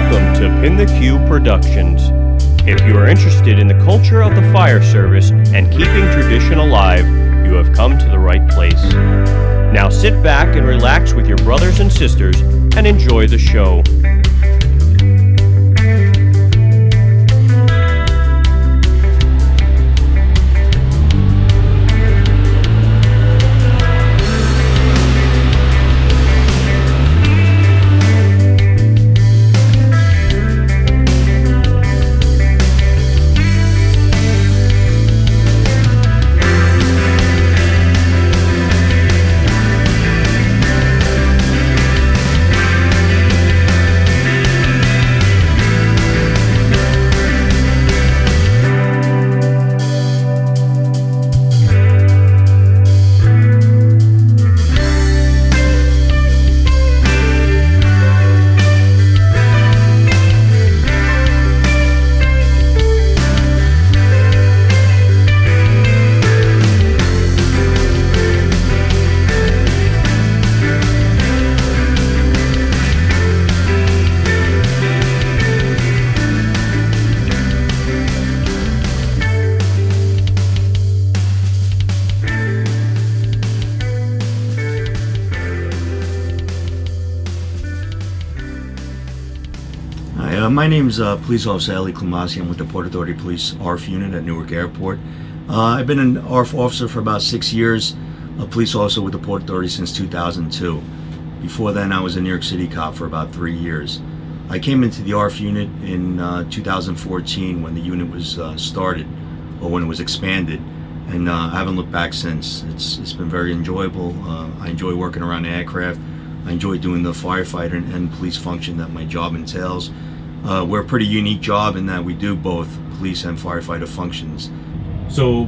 Welcome to Pin the Q Productions. If you are interested in the culture of the fire service and keeping tradition alive, you have come to the right place. Now sit back and relax with your brothers and sisters and enjoy the show. My name is uh, Police Officer Ali Klimasi. I'm with the Port Authority Police ARF unit at Newark Airport. Uh, I've been an ARF officer for about six years, a police officer with the Port Authority since 2002. Before then, I was a New York City cop for about three years. I came into the ARF unit in uh, 2014 when the unit was uh, started, or when it was expanded, and uh, I haven't looked back since. It's, it's been very enjoyable. Uh, I enjoy working around aircraft. I enjoy doing the firefighter and, and police function that my job entails. Uh, we're a pretty unique job in that we do both police and firefighter functions. So,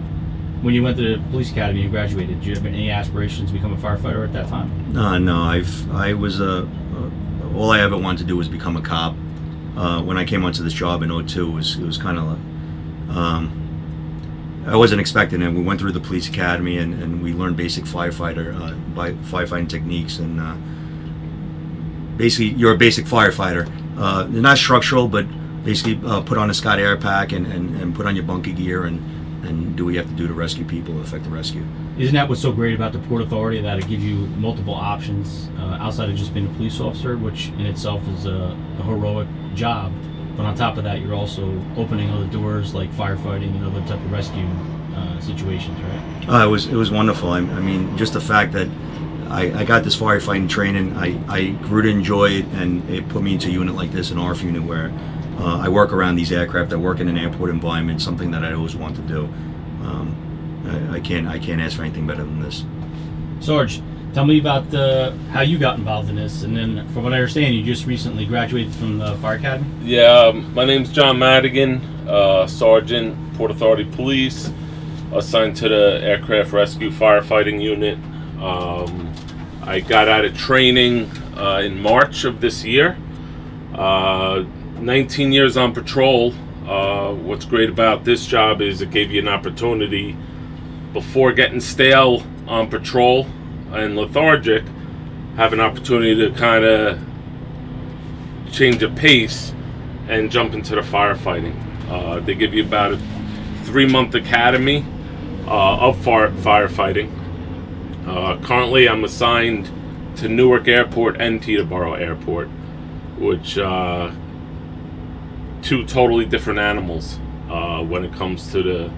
when you went to the police academy and graduated, did you have any aspirations to become a firefighter at that time? Uh, no, I've I was a, uh, all I ever wanted to do was become a cop. Uh, when I came onto this job in 02, it was it was kind of um, I wasn't expecting it. We went through the police academy and, and we learned basic firefighter uh, by firefighting techniques and uh, basically you're a basic firefighter. Uh, they're not structural, but basically uh, put on a Scott Air-Pak and, and, and put on your bunker gear and, and do what you have to do to rescue people, effect the rescue. Isn't that what's so great about the Port Authority that it gives you multiple options uh, outside of just being a police officer, which in itself is a, a heroic job. But on top of that, you're also opening other doors like firefighting and other type of rescue uh, situations, right? Uh, it was it was wonderful. I, I mean, just the fact that I, I got this firefighting training, I, I grew to enjoy it, and it put me into a unit like this, an RF unit, where uh, I work around these aircraft. I work in an airport environment, something that I always want to do. Um, I, I can't I can't ask for anything better than this. Sarge, tell me about uh, how you got involved in this, and then from what I understand, you just recently graduated from the fire academy. Yeah, um, my name's John Madigan, uh, Sergeant, Port Authority Police, assigned to the Aircraft Rescue Firefighting Unit. Um, I got out of training uh, in March of this year. Uh, 19 years on patrol. Uh, what's great about this job is it gave you an opportunity before getting stale on patrol and lethargic, have an opportunity to kind of change of pace and jump into the firefighting. Uh, they give you about a three month academy uh, of fire- firefighting. Uh, currently, I'm assigned to Newark Airport and Teterboro Airport, which uh, two totally different animals uh, when it comes to the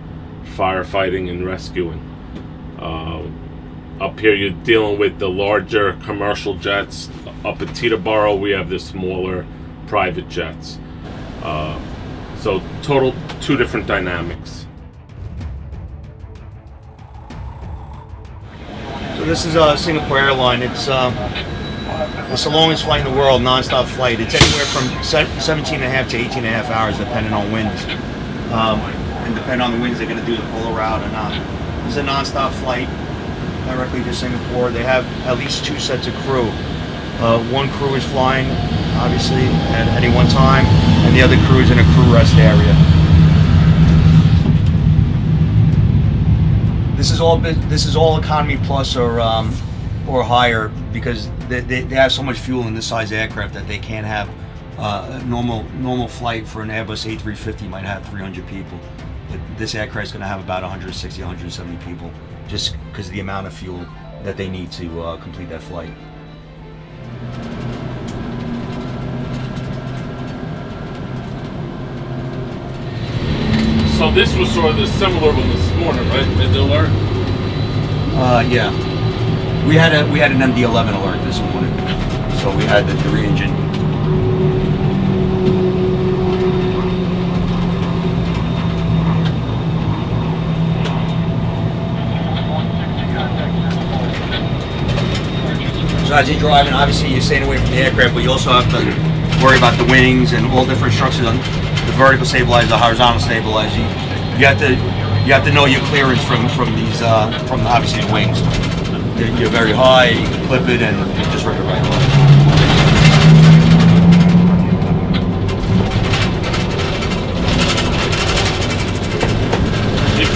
firefighting and rescuing. Uh, up here, you're dealing with the larger commercial jets. Up at Teterboro, we have the smaller private jets. Uh, so, total two different dynamics. This is a Singapore airline. It's um, it's the longest flight in the world, nonstop flight. It's anywhere from 17 and a half to 18 and a half hours, depending on winds. Um, and depending on the winds, they're going to do the polar route or not. It's a nonstop flight directly to Singapore. They have at least two sets of crew. Uh, one crew is flying, obviously, at any one time, and the other crew is in a crew rest area. This is all this is all economy plus or um, or higher because they, they, they have so much fuel in this size aircraft that they can't have uh, a normal normal flight for an Airbus A350 might have 300 people, but this aircraft is going to have about 160, 170 people, just because of the amount of fuel that they need to uh, complete that flight. So this was sort of the similar one this morning, right? Mid alert. Uh, yeah. We had a we had an MD-11 alert this morning, so we had the three engine. So as you're driving, obviously you're staying away from the aircraft, but you also have to worry about the wings and all different structures on the vertical stabilizer, the horizontal stabilizer. You, you have to you have to know your clearance from from these uh, from obviously the wings. You're, very high, you can clip it and just rip it right away.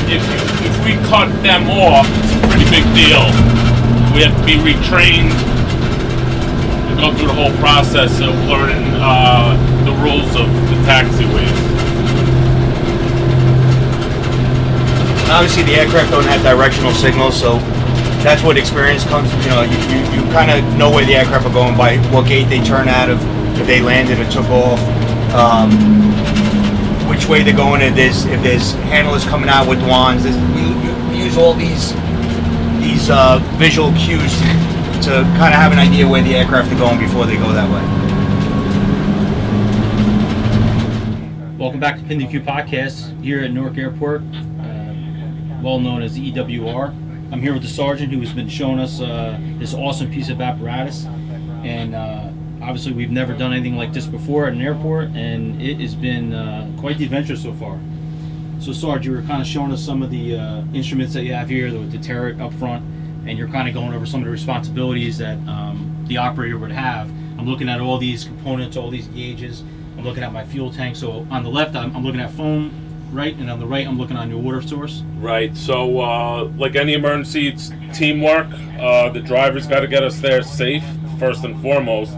If, if, we cut them off, it's a pretty big deal. We have to be retrained go through the whole process of learning uh, the rules of the taxiway. Obviously the aircraft don't have directional signals, so that's what experience comes. You know, you, you, you kind of know where the aircraft are going by what gate they turn out of, if they landed or took off, um, which way they're going. If there's if there's handlers coming out with wands, we use all these these uh, visual cues to kind of have an idea where the aircraft are going before they go that way. Welcome back to Pin the Q Podcast here at Newark Airport, uh, well known as the EWR. I'm here with the sergeant who has been showing us uh, this awesome piece of apparatus, and uh, obviously we've never done anything like this before at an airport, and it has been uh, quite the adventure so far. So, Sarge, you were kind of showing us some of the uh, instruments that you have here with the turret up front, and you're kind of going over some of the responsibilities that um, the operator would have. I'm looking at all these components, all these gauges. Looking at my fuel tank. So on the left, I'm, I'm looking at foam, right, and on the right, I'm looking on your water source. Right. So, uh, like any emergency, it's teamwork. Uh, the driver's got to get us there safe first and foremost.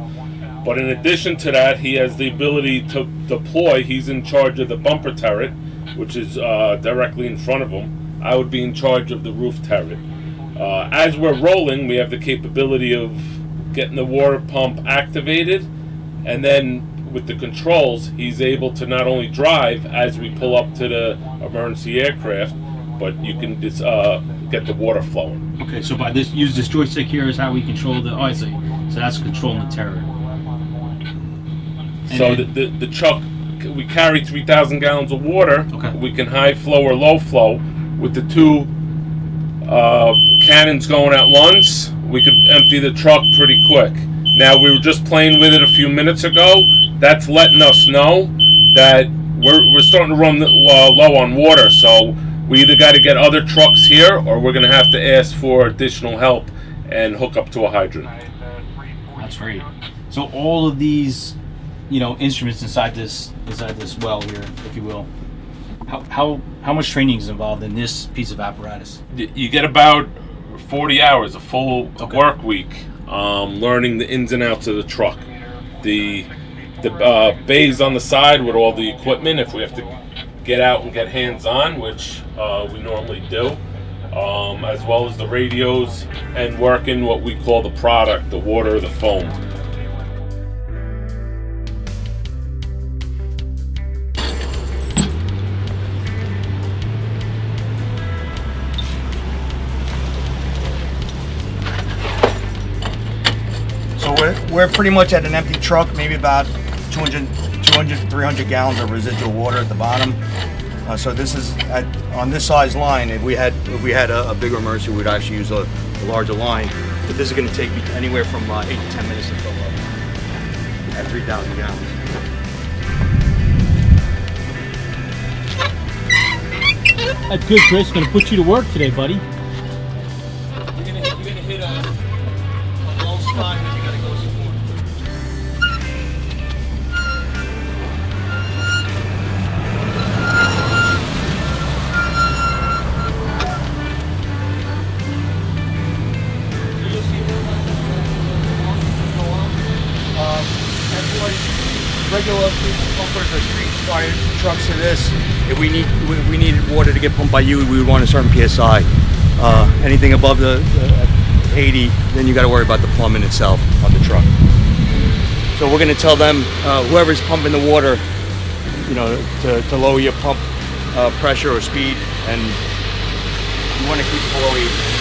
But in addition to that, he has the ability to deploy. He's in charge of the bumper turret, which is uh, directly in front of him. I would be in charge of the roof turret. Uh, as we're rolling, we have the capability of getting the water pump activated, and then with the controls, he's able to not only drive as we pull up to the emergency aircraft, but you can just uh, get the water flowing. Okay, so by this, use this joystick here is how we control the. Oh, I see. So that's controlling the turret. And So the, the, the truck, we carry 3,000 gallons of water. Okay. We can high flow or low flow. With the two uh, cannons going at once, we could empty the truck pretty quick. Now, we were just playing with it a few minutes ago. That's letting us know that we're, we're starting to run uh, low on water. So we either got to get other trucks here or we're going to have to ask for additional help and hook up to a hydrant. That's great. So all of these, you know, instruments inside this inside this well here, if you will. How how how much training is involved in this piece of apparatus? You get about 40 hours, a full Okay. work week, um, learning the ins and outs of the truck. The the uh, bays on the side with all the equipment, if we have to get out and get hands on, which uh, we normally do, um, as well as the radios and working what we call the product, the water, the foam. We're, pretty much at an empty truck, maybe about 200, 200 300 gallons of residual water at the bottom. Uh, so this is at, on this size line. If we had if we had a, a bigger emergency, we'd actually use a, a larger line. But this is going to take me anywhere from uh, eight to ten minutes to fill up at 3,000 gallons. That's good, Chris. Gonna put you to work today, buddy. To get pumped by you, we would want a certain psi. Uh, anything above the, the 80, then you got to worry about the plumbing itself on the truck. So we're going to tell them uh, whoever's pumping the water, you know, to, to lower your pump uh, pressure or speed, and you want to keep below 80.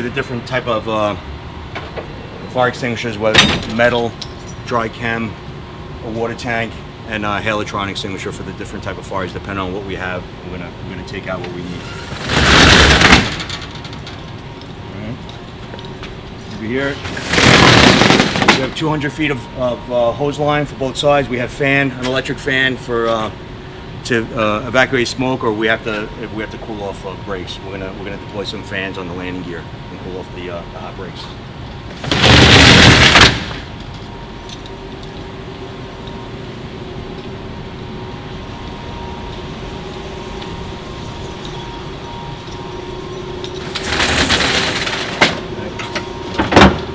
Have the different type of uh, fire extinguishers, whether metal, dry chem, a water tank, and a halotronic extinguisher for the different type of fires, depending on what we have. We're gonna we're gonna take out what we need. Over here, we have 200 feet of, of uh, hose line for both sides. We have fan, an electric fan for uh, to uh, evacuate smoke, or we have to we have to cool off uh, brakes. We're gonna we're gonna deploy some fans on the landing gear off the, uh, the hot brakes.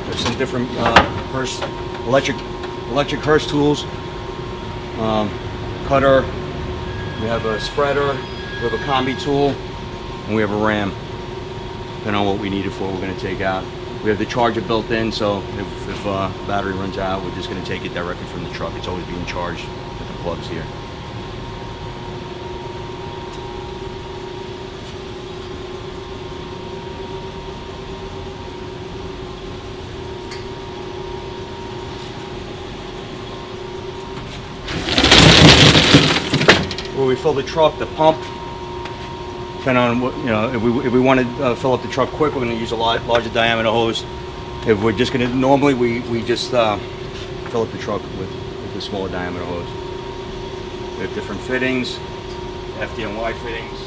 There's some different uh, electric electric Hurst tools. Um, cutter. We have a spreader. We have a combi tool, and we have a ram. Depending on what we need it for, we're going to take out. We have the charger built in, so if, if uh, battery runs out, we're just going to take it directly from the truck. It's always being charged with the plugs here. where we fill the truck, the pump. Depending on what you know, if we if we want to uh, fill up the truck quick, we're going to use a lot larger diameter hose. If we're just going to normally we we just uh, fill up the truck with, with the smaller diameter hose. We have different fittings, FDNY fittings.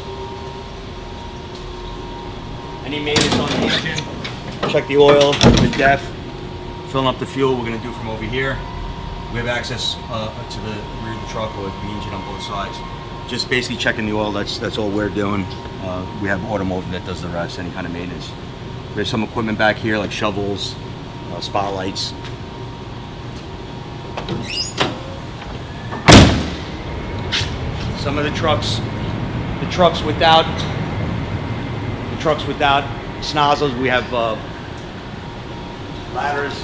Any maintenance on the engine? Check the oil, the DEF, filling up the fuel. We're going to do from over here. We have access uh, to the rear of the truck with the engine on both sides. Just basically checking the oil. That's that's all we're doing. Uh, we have automotive that does the rest. Any kind of maintenance. There's some equipment back here like shovels, uh, spotlights. Some of the trucks, the trucks without, the trucks without snozzles, we have uh, ladders.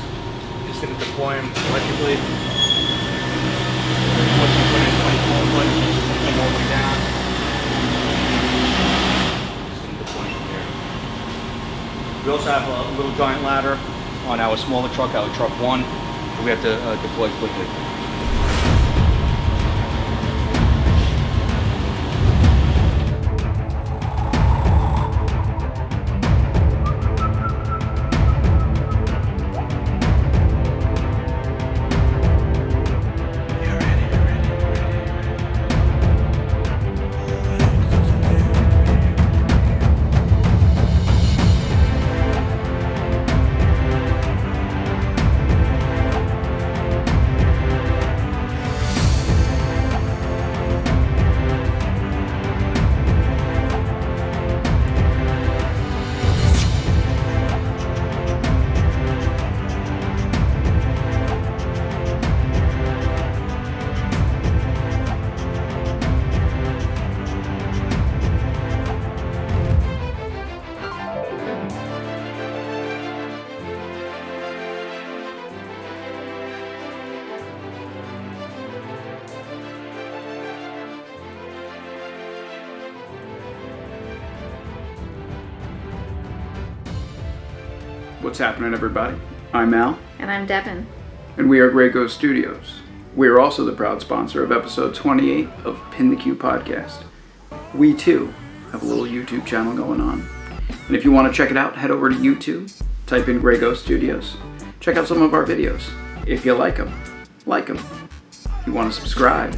Just gonna deploy them electrically. Once you put in 24 foot, come all the way down. Just gonna deploy from here. We also have a little giant ladder on our smaller truck, our truck one. We have to uh, deploy quickly. What's happening, everybody? I'm Al, And I'm Devin. and we are Grey Ghost Studios. We are also the proud sponsor of episode 28 of Pin the Q podcast. We too have a little YouTube channel going on. And if you want to check it out, head over to YouTube, type in Grey Ghost Studios. Check out some of our videos. If you like them, like them. If you want to subscribe,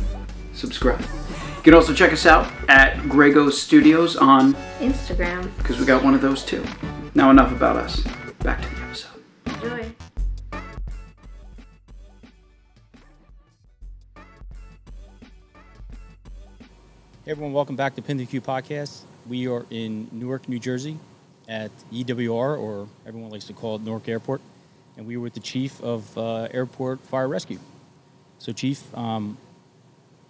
subscribe. You can also check us out at Grey Ghost Studios on, Instagram. because we got one of those too. Now, enough about us. Back to the episode. Enjoy. Hey everyone, welcome back to Pin the Q podcast. We are in Newark, New Jersey at EWR, or everyone likes to call it Newark Airport. And we were with the chief of uh, Airport Fire Rescue. So, Chief, um,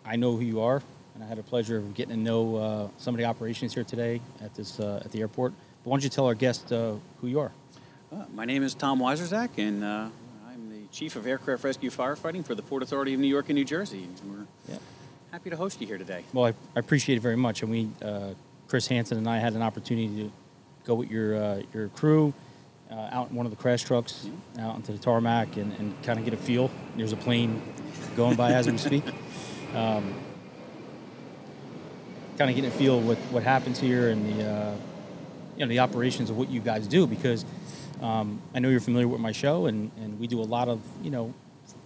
I know who you are, and I had a pleasure of getting to know uh, some of the operations here today at this uh, at the airport. But why don't you tell our guests uh, who you are? My name is Tom Weiserzak, and uh, I'm the Chief of Aircraft Rescue Firefighting for the Port Authority of New York and New Jersey. And we're Yeah. happy to host you here today. Well, I, I appreciate it very much. And we, uh, Chris Hansen and I had an opportunity to go with your uh, your crew uh, out in one of the crash trucks out into the tarmac and, and kind of get a feel. There's a plane going by as we speak. Um, kind of getting a feel with what happens here and the uh, you know the operations of what you guys do because um, I know you're familiar with my show and, and we do a lot of you know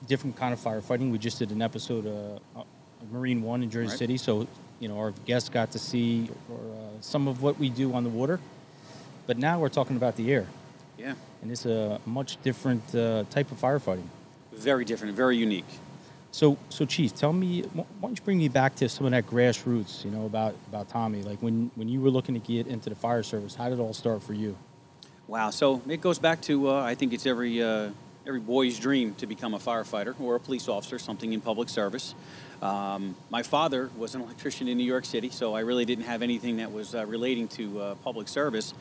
different kind of firefighting. We just did an episode uh, of Marine One in Jersey Right. City, so you know our guests got to see or, uh, some of what we do on the water. But now we're talking about the air, Yeah, and it's a much different uh, type of firefighting. very different, very unique. So, so Chief, tell me, why don't you bring me back to some of that grassroots, you know, about about Tommy? Like when when you were looking to get into the fire service, how did it all start for you? Wow. So it goes back to uh, I think it's every uh, every boy's dream to become a firefighter or a police officer, something in public service. Um, my father was an electrician in New York City, so I really didn't have anything that was uh, relating to uh, public service.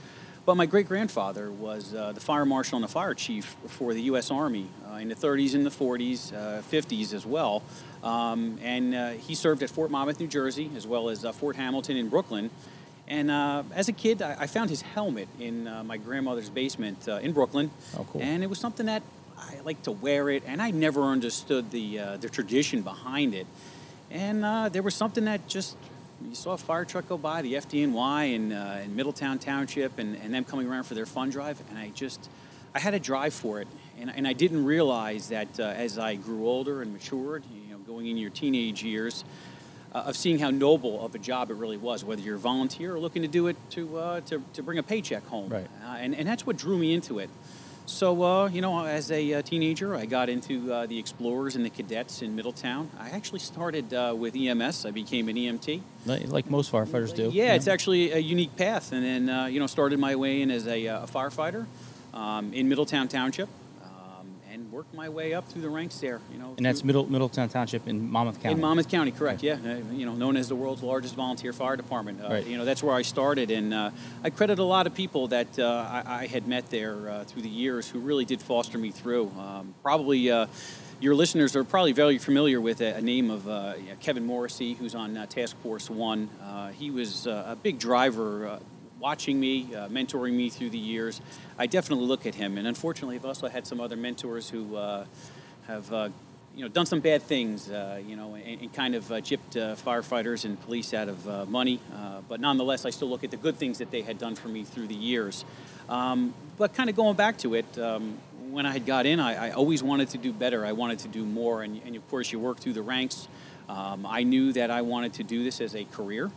But my great grandfather was uh, the fire marshal and the fire chief for the U.S. Army uh, in the 30s and the 40s, uh, 50s as well. Um, and he served at Fort Monmouth, New Jersey, as well as Fort Hamilton in Brooklyn. And uh, as a kid, I, I found his helmet in uh, my grandmother's basement uh, in Brooklyn. Oh, cool. And it was something that I liked to wear it, and I never understood the uh, the tradition behind it. And uh, there was something that just you saw a fire truck go by, the FDNY in, uh, in Middletown Township, and, and them coming around for their fun drive, and I just I had a drive for it, and, and I didn't realize that uh, as I grew older and matured, you know, going into your teenage years, uh, of seeing how noble of a job it really was, whether you're a volunteer or looking to do it to, uh, to, to bring a paycheck home. Right. Uh, and, and that's what drew me into it. So, uh, you know, as a uh, teenager, I got into uh, the Explorers and the Cadets in Middletown. I actually started uh, with EMS. I became an EMT. Like, most firefighters do. Yeah, you it's actually a unique path. And then, uh, you know, started my way in as a, a firefighter um, in Middletown Township worked my way up through the ranks there, you know. And that's Middle Middletown Township in Monmouth County. in Monmouth County, correct? Yeah, Uh, you know, known as the world's largest volunteer fire department. Uh, Right. You know, that's where I started, and uh, I credit a lot of people that uh, I, I had met there uh, through the years who really did foster me through. Um, probably. Uh, your listeners are probably very familiar with a, a name of uh, Kevin Morrissey, who's on uh, Task Force One. Uh, he was uh, a big driver, uh, watching me, uh, mentoring me through the years. I definitely look at him, and unfortunately, I've also had some other mentors who uh, have uh, you know done some bad things, uh, you know, and, and kind of uh, gypped uh, firefighters and police out of money. But nonetheless, I still look at the good things that they had done for me through the years. Um, but kind of going back to it. Um, when I had got in, I, I always wanted to do better. I wanted to do more, and, and of course, you work through the ranks. Um, I knew that I wanted to do this as a career.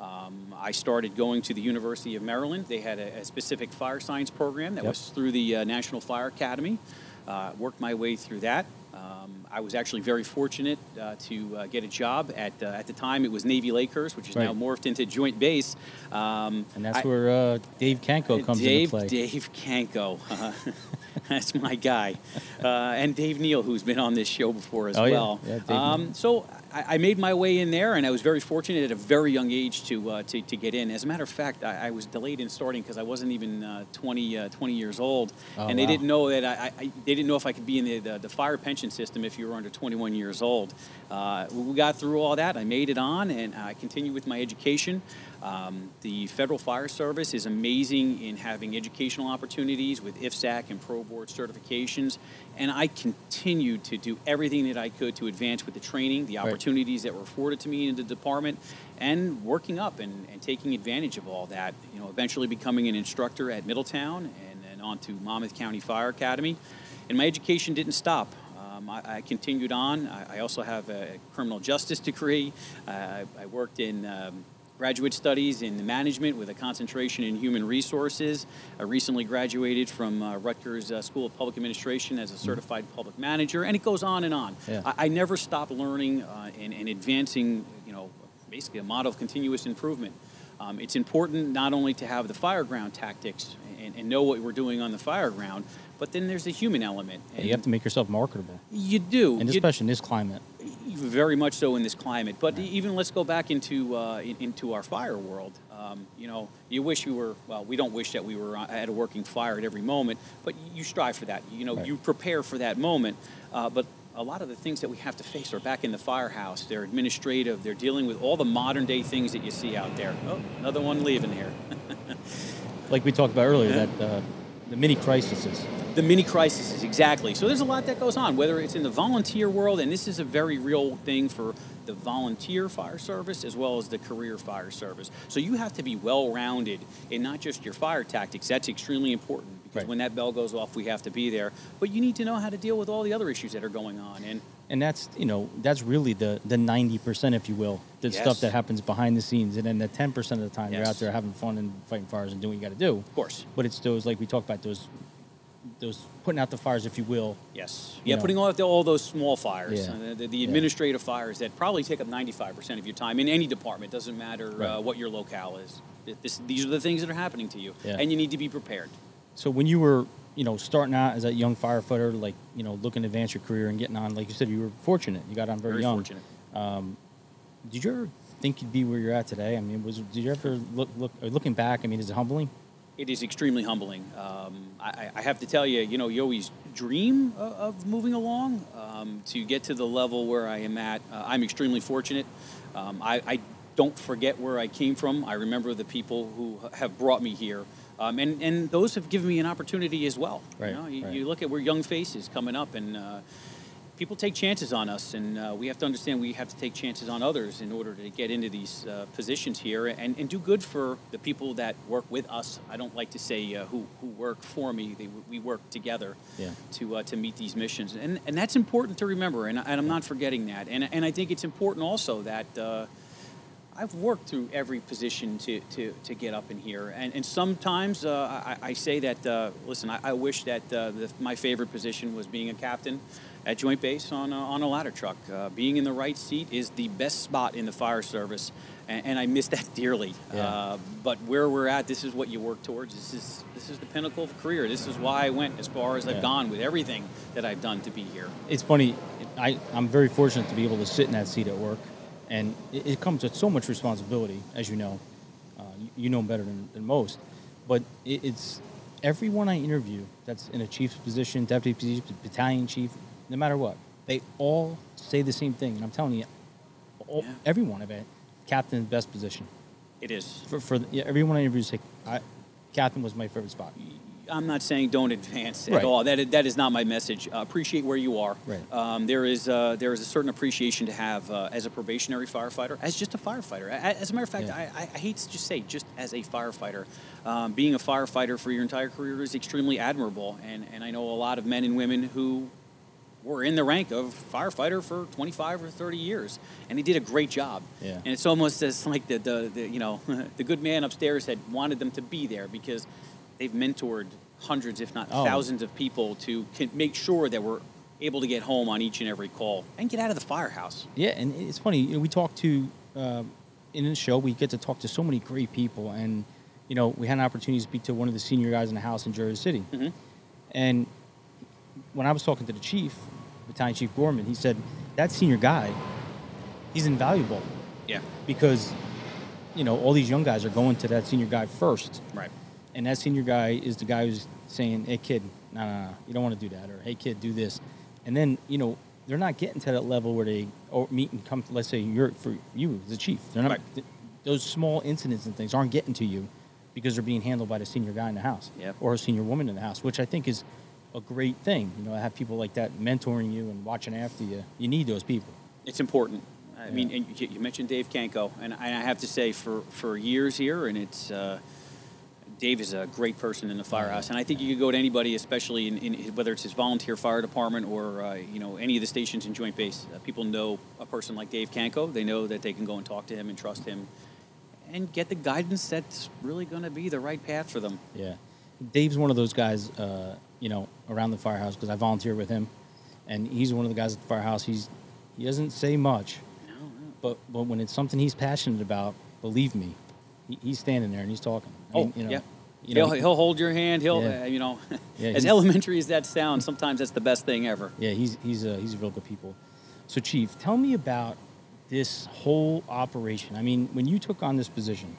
Um, I started going to the University of Maryland. They had a, a specific fire science program that Yep. was through the uh, National Fire Academy. Uh, worked my way through that. Um, I was actually very fortunate uh, to uh, get a job at uh, at the time it was Navy Lakehurst, which is now morphed into Joint Base. Um, and that's I- where uh, Dave Kanko comes Dave, into play. Dave Kanko. Uh, that's my guy. Uh, and Dave Neal, who's been on this show before as Oh, yeah. well. Yeah, Dave um, so I, I made my way in there, and I was very fortunate at a very young age to, uh, to, to get in. As a matter of fact, I, I was delayed in starting because I wasn't even uh, 20, uh, 20 years old. Oh, and they wow. didn't know that I, I, they didn't know if I could be in the, the, the fire pension system if you were under 21 years old. Uh, we got through all that. I made it on, and I continued with my education. Um, the Federal Fire Service is amazing in having educational opportunities with IFSAC and Pro Board certifications, and I continued to do everything that I could to advance with the training, the Right. opportunities that were afforded to me in the department, and working up and, and taking advantage of all that. You know, eventually becoming an instructor at Middletown, and then on to Monmouth County Fire Academy, and my education didn't stop. Um, I, continued on. I, also have a criminal justice degree. Uh, I, I worked in um, graduate studies in management with a concentration in human resources. I recently graduated from uh, Rutgers uh, School of Public Administration as a certified public manager, and it goes on and on. Yeah. I, I never stop learning uh, and, and advancing, you know, basically a model of continuous improvement. Um, it's important not only to have the fire ground tactics and, and know what we're doing on the fire ground, but then there's the human element. Yeah, you have to make yourself marketable, You do. and You- especially in this climate. Very much so in this climate. But even let's go back into uh, in, into our fire world. Um, you know, you wish you were. Well, we don't wish that we were at a working fire at every moment, but you strive for that. You know, Right. you prepare for that moment. Uh, but a lot of the things that we have to face are back in the firehouse. They're administrative. They're dealing with all the modern day things that you see out there. Oh, another one leaving here. Like we talked about earlier, Yeah. that uh, the mini crises. The mini crises exactly. So there's a lot that goes on whether it's in the volunteer world and this is a very real thing for the volunteer fire service as well as the career fire service. So you have to be well rounded in not just your fire tactics. That's extremely important because Right. when that bell goes off we have to be there. But you need to know how to deal with all the other issues that are going on and And that's you know that's really the the ninety percent, if you will, the Yes. stuff that happens behind the scenes, and then the ten percent of the time you're out there having fun and fighting fires and doing what you got to do. of course. But it's those like we talked about those those putting out the fires, if you will. Yes. You Yeah, know. putting all, all those small fires, Yeah. uh, the, the administrative fires that probably take up 95% of your time in any department. Doesn't matter uh, what your locale is. This, these are the things that are happening to you, Yeah. and you need to be prepared. So when you were you know starting out as a young firefighter, like you know looking to advance your career and getting on, like you said, you were fortunate. You got on very, Very young. fortunate. Did you ever think you'd be where you're at today? I mean, was did you ever look look looking back? I mean, is it humbling? It is extremely humbling. Um, I, I- have to tell you, you know, you always dream of, of moving along um, to get to the level where I am at. Uh, I'm extremely fortunate. Um, I, I don't forget where I came from. I remember the people who have brought me here. Um, and, and those have given me an opportunity as well. Right, You, know, you, right. you look at we're young faces coming up, and uh, people take chances on us, and uh, we have to understand we have to take chances on others in order to get into these uh, positions here and, and do good for the people that work with us. I don't like to say uh, who, who work for me, they, we work together Yeah. to, uh, to meet these missions. And, and that's important to remember, and, and I'm not forgetting that. And, and I think it's important also that. I've worked through every position to, to, to get up in here, and and sometimes uh, I, I say that uh, listen, I, I wish that uh, the, my favorite position was being a captain at Joint Base on a, on a ladder truck. Uh, being in the right seat is the best spot in the fire service, and, and I miss that dearly. Yeah. Uh, but where we're at, this is what you work towards. This is this is the pinnacle of a career. This is why I went as far as Yeah. I've gone with everything that I've done to be here. it's funny. I, I'm very fortunate to be able to sit in that seat at work, and it, it comes with so much responsibility, as you know. Uh, you, you know better than, than most, but it, it's everyone I interview that's in a chief's position, deputy chief, battalion chief, no matter what, they all say the same thing, and I'm telling you, all, Yeah. every one of it, captain best position. It is. For, for the, yeah, everyone I interview say, I, captain was my favorite spot. I'm not saying don't advance at Right. all. That is, that is not my message. Uh, appreciate where you are. Right. Um, there is uh, there is a certain appreciation to have uh, as a probationary firefighter, as just a firefighter. As a matter of fact, Yeah. I, I, I hate to just say just as a firefighter. Um, being a firefighter for your entire career is extremely admirable, and and I know a lot of men and women who were in the rank of firefighter for 25 or 30 years, and he did a great job. Yeah. And it's almost as like the, the, the you know the good man upstairs had wanted them to be there because they've mentored hundreds, if not Oh. thousands, of people to can make sure that we're able to get home on each and every call and get out of the firehouse. Yeah, and it's funny. You know, we talk to uh, in the show. We get to talk to so many great people, and you know, we had an opportunity to speak to one of the senior guys in the house in Jersey City. Mhm. And when I was talking to the chief, Battalion Chief Gorman, he said that senior guy, he's invaluable Yeah. because you know all these young guys are going to that senior guy first, Right. And that senior guy is the guy who's saying, "Hey kid, no, no, no, you don't want to do that," or "Hey kid, do this," and then you know they're not getting to that level where they meet and come. Let's say you're for you as a chief, they're not. Right. th- those small incidents and things aren't getting to you because they're being handled by the senior guy in the house Yep. or a senior woman in the house, which I think is a great thing. You know, to have people like that mentoring you and watching after you. You need those people. It's important. I Yeah. mean, and you, mentioned Dave Kanko, and I I have to say, for, for years here, and it's uh, Dave is a great person in the firehouse, and I think you could go to anybody, especially in, in whether it's his volunteer fire department or uh, you know any of the stations in Joint Base. Uh, people know a person like Dave Kanko. They know that they can go and talk to him and trust him, and get the guidance that's really going to be the right path for them. Yeah, Dave's one of those guys, uh, you know, around the firehouse because I volunteer with him, and he's one of the guys at the firehouse. He's he doesn't say much, but but when it's something he's passionate about, believe me, he, he's standing there and he's talking. Oh, you know, yeah. you he'll, he'll hold your hand. He'll, Yeah. uh, you know, Yeah, as elementary as that sounds, sometimes that's the best thing ever. Yeah, he's he's a he's a real good people. So, Chief, tell me about this whole operation. I mean, when you took on this position,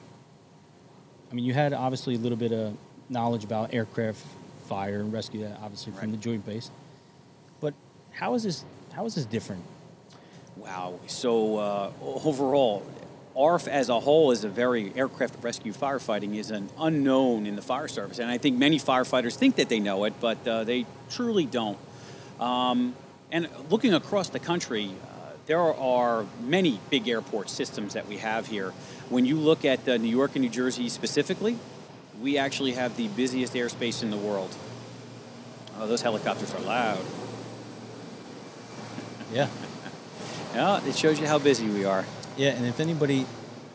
I mean, you had obviously a little bit of knowledge about aircraft fire and rescue, uh, obviously from the Joint Base. But how is this? How is this different? Wow. So uh, overall, ARF as a whole is a very aircraft rescue firefighting is an unknown in the fire service, and I think many firefighters think that they know it, but uh, they truly don't. Um, and looking across the country, uh, there are many big airport systems that we have here. When you look at uh, New York and New Jersey specifically, we actually have the busiest airspace in the world. Oh, those helicopters are loud. Yeah, Yeah, it shows you how busy we are. Yeah. And if anybody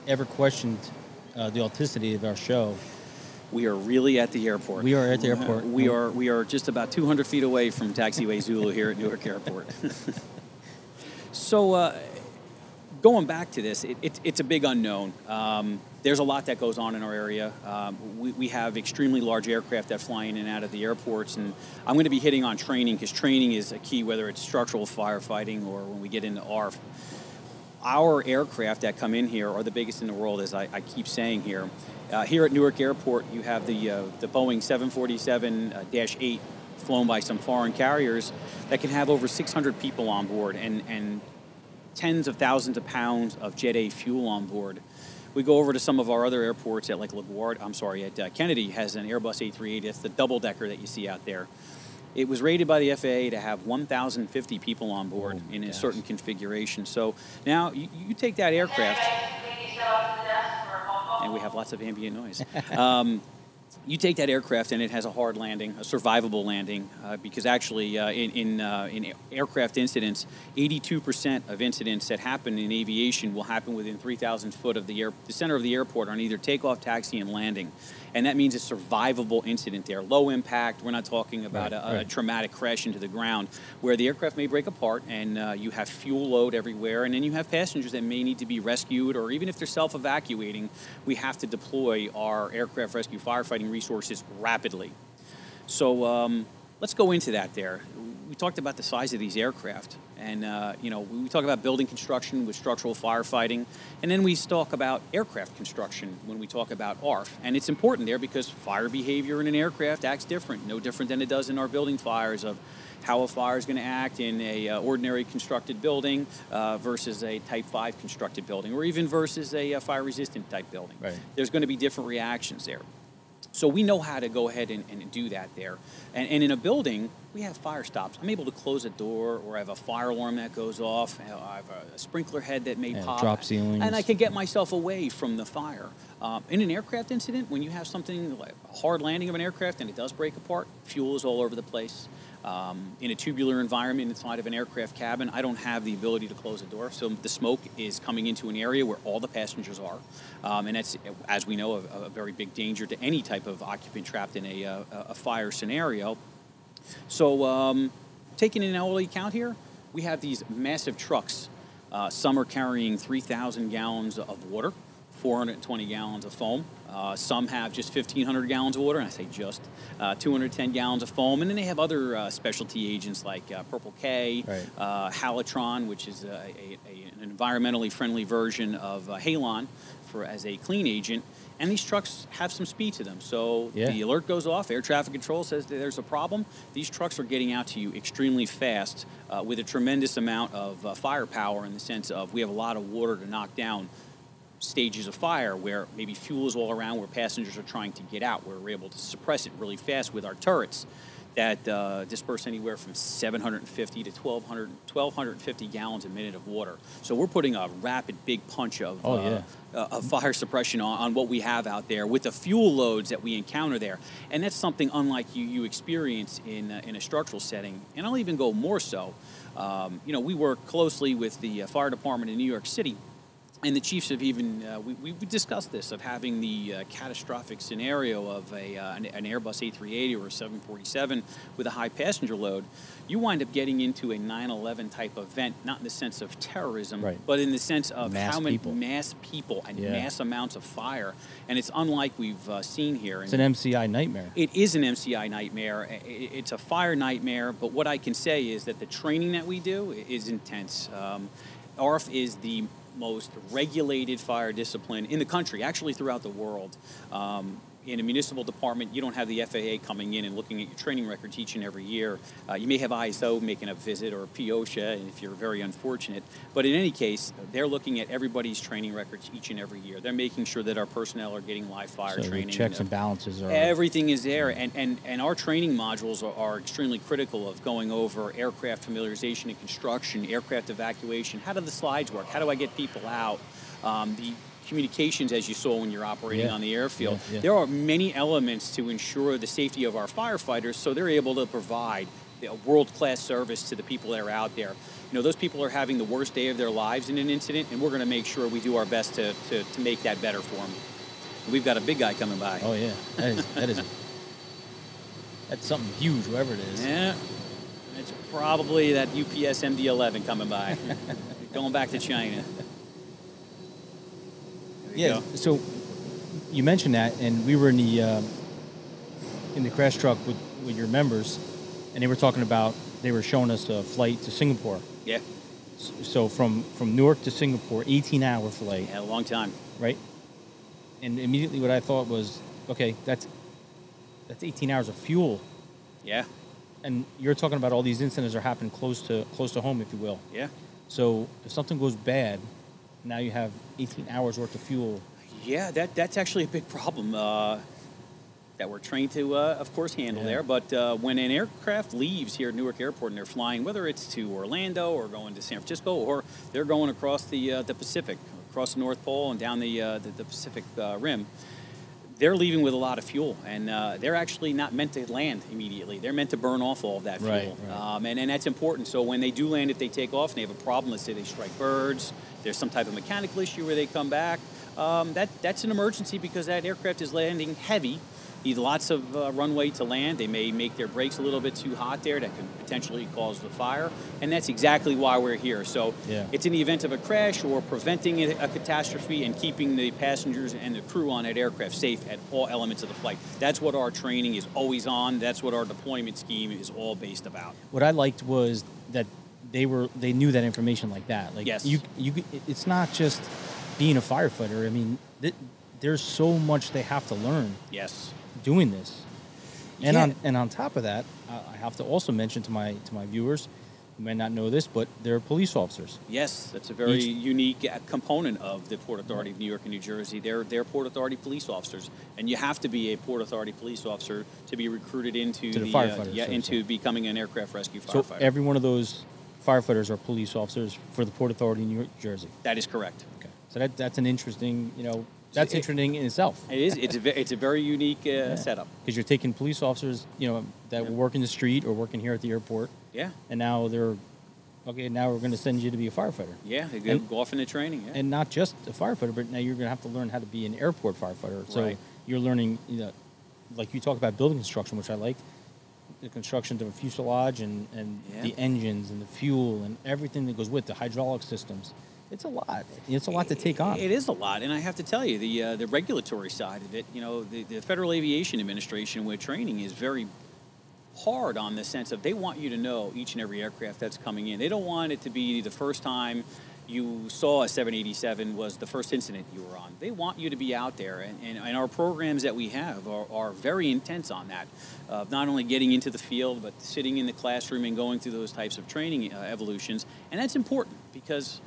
ever questioned uh, the authenticity of our show, We are really at the airport. We are at the airport. We are we are just about 200 feet away from Taxiway Zulu here at Newark Airport. so, uh, going back to this, it, it, it's a big unknown. Um, there's a lot that goes on in our area. Um, we, we have extremely large aircraft that fly in and out of the airports, and I'm going to be hitting on training because training is a key, whether it's structural firefighting or when we get into ARF our aircraft that come in here are the biggest in the world, as I, I keep saying here. Uh, here at Newark Airport, you have the uh, the Boeing 747-8 flown by some foreign carriers that can have over 600 people on board and and tens of thousands of pounds of Jet A fuel on board. We go over to some of our other airports at like LaGuardia. I'm sorry, at uh, Kennedy has an Airbus A380. That's the double decker that you see out there. It was rated by the FAA to have 1,050 people on board Oh, in a gosh. certain configuration. So now you, you take that aircraft, and we have lots of ambient noise. um, you take that aircraft and it has a hard landing, a survivable landing, uh, because actually uh, in in, uh, in aircraft incidents, 82% of incidents that happen in aviation will happen within 3,000 foot of the air, the center of the airport on either takeoff, taxi, and landing, and that means a survivable incident there, low impact. We're not talking about Right, a, a traumatic crash into the ground, where the aircraft may break apart and uh, you have fuel load everywhere, and then you have passengers that may need to be rescued, or even if they're self-evacuating, we have to deploy our aircraft rescue firefighting resources rapidly. So um, let's go into that. There, we talked about the size of these aircraft, and uh, you know we talk about building construction with structural firefighting, and then we talk about aircraft construction when we talk about ARF. And it's important there because fire behavior in an aircraft acts different, no different than it does in our building fires of how a fire is going to act in a uh, ordinary constructed building uh, versus a Type 5 constructed building, or even versus a, uh fire-resistant type building. Right. There's going to be different reactions there. So we know how to go ahead and, and do that there. And, and in a building, we have fire stops. I'm able to close a door or I have a fire alarm that goes off. I have a, sprinkler head that may Yeah, pop. drop ceilings. And I can get myself away from the fire. Um, in an aircraft incident, when you have something like a hard landing of an aircraft and it does break apart, fuel is all over the place. Um, in a tubular environment inside of an aircraft cabin, I don't have the ability to close a door, so the smoke is coming into an area where all the passengers are, um, and that's, as we know, a, a very big danger to any type of occupant trapped in a, uh, a fire scenario. So, um, taking an all account here, we have these massive trucks. Uh, some are carrying 3,000 gallons of water, 420 gallons of foam. Uh, some have just 1,500 gallons of water, and I say just uh, 210 gallons of foam. And then they have other uh, specialty agents like uh, Purple K, Right. uh, Halotron, which is a, a, a, an environmentally friendly version of uh, Halon for as a clean agent. And these trucks have some speed to them. So Yeah. the alert goes off, air traffic control says that there's a problem. These trucks are getting out to you extremely fast uh, with a tremendous amount of uh, firepower in the sense of we have a lot of water to knock down stages of fire where maybe fuel is all around, where passengers are trying to get out. Where we're able to suppress it really fast with our turrets that uh, disperse anywhere from 750 to 1200, 1250 gallons a minute of water. So we're putting a rapid, big punch of, Oh, uh, yeah. uh, of fire suppression on, on what we have out there with the fuel loads that we encounter there. And that's something unlike you, you experience in, uh, in a structural setting. And I'll even go more so. Um, you know, we work closely with the uh, fire department in New York City and the chiefs have even uh, we, we discussed this of having the uh, catastrophic scenario of a uh, an, an Airbus A380 or a 747 with a high passenger load. You wind up getting into a 9/11 type event, not in the sense of terrorism, Right. but in the sense of Mass how many people. mass people and Yeah. mass amounts of fire, and it's unlike we've uh, seen here. It's And- an MCI nightmare. it is an MCI nightmare. It's a fire nightmare, but what I can say is that the training that we do is intense. Um, ARF is the most regulated fire discipline in the country, actually throughout the world. Um, in a municipal department, you don't have the FAA coming in and looking at your training records each and every year. Uh, you may have ISO making a visit or POSHA if you're very unfortunate. But in any case, they're looking at everybody's training records each and every year. They're making sure that our personnel are getting live fire So training. checks and balances are Everything is there, and, and, and our training modules are, are extremely critical of going over aircraft familiarization and construction, aircraft evacuation. How do the slides work? How do I get people out? Um, the communications, as you saw when you're operating Yeah. on the airfield. Yeah, yeah. There are many elements to ensure the safety of our firefighters, so they're able to provide a world-class service to the people that are out there. You know, those people are having the worst day of their lives in an incident, and we're going to make sure we do our best to, to, to make that better for them. We've got a big guy coming by. Oh yeah, that is that is that's something huge, whoever it is. Yeah, it's probably that UPS MD-11 coming by, going back to China. Yeah. go. So you mentioned that, and we were in the uh, in the crash truck with, with your members, and they were talking about they were showing us a flight to Singapore. Yeah, So from from Newark to Singapore, 18 hour flight, had a long time. right? And immediately what I thought was, okay, that's that's 18 hours of fuel, Yeah, and you're talking about all these incidents are happening close to close to home, if you will. yeah, So if something goes bad, now you have 18 hours worth of fuel. yeah. That that's actually a big problem uh, that we're trained to, uh, of course, handle Yeah. there. But uh, when an aircraft leaves here at Newark Airport and they're flying, whether it's to Orlando or going to San Francisco or they're going across the uh, the Pacific, across the North Pole and down the uh, the, the Pacific uh, Rim. they're leaving with a lot of fuel, and uh, they're actually not meant to land immediately. They're meant to burn off all of that fuel, Right, right. Um, and, and that's important. So when they do land, if they take off and they have a problem, let's say they strike birds, there's some type of mechanical issue where they come back. Um, that that's an emergency because that aircraft is landing heavy. Need lots of uh, runway to land. They may make their brakes a little bit too hot there. That could potentially cause the fire, and that's exactly why we're here. So Yeah. it's in the event of a crash or preventing a, a catastrophe and keeping the passengers and the crew on that aircraft safe at all elements of the flight. That's what our training is always on. That's what our deployment scheme is all based about. what I liked was that they were they knew that information like that. Like Yes. you you it's not just being a firefighter. I mean, th- there's so much they have to learn Yes. doing this. And on and on top of that, I I have to also mention to my to my viewers who may not know this, but they're police officers. Yes, that's a very Each- unique uh, component of the Port Authority of New York and New Jersey. They're, they're Port Authority police officers, and you have to be a Port Authority police officer to be recruited into To the uh, firefighters, yeah, into becoming an aircraft rescue firefighter. So every one of those firefighters are police officers for the Port Authority in New York, Jersey. that is correct. Okay. So that that's an interesting, you know, that's it- interesting in itself. It is. It's a, it's a very unique uh, setup. Because you're taking police officers, you know, that Yeah. work in the street or working here at the airport, Yeah, and now they're okay. Now we're going to send you to be a firefighter, yeah. And- go off into training. Yeah. and not just a firefighter, but now you're going to have to learn how to be an airport firefighter. So Right. you're learning, you know, like you talk about building construction, which I like, the construction of a fuselage and and Yeah. the engines and the fuel and everything that goes with the hydraulic systems. It's a lot. It's a lot to take on. It is a lot, and I have to tell you, the uh, the regulatory side of it, you know, the, the Federal Aviation Administration with training is very hard on the sense of they want you to know each and every aircraft that's coming in. They don't want it to be the first time you saw a 787 was the first incident you were on. They want you to be out there, and, and, and our programs that we have are, are very intense on that. Of not only getting into the field, but sitting in the classroom and going through those types of training uh, evolutions, and that's important because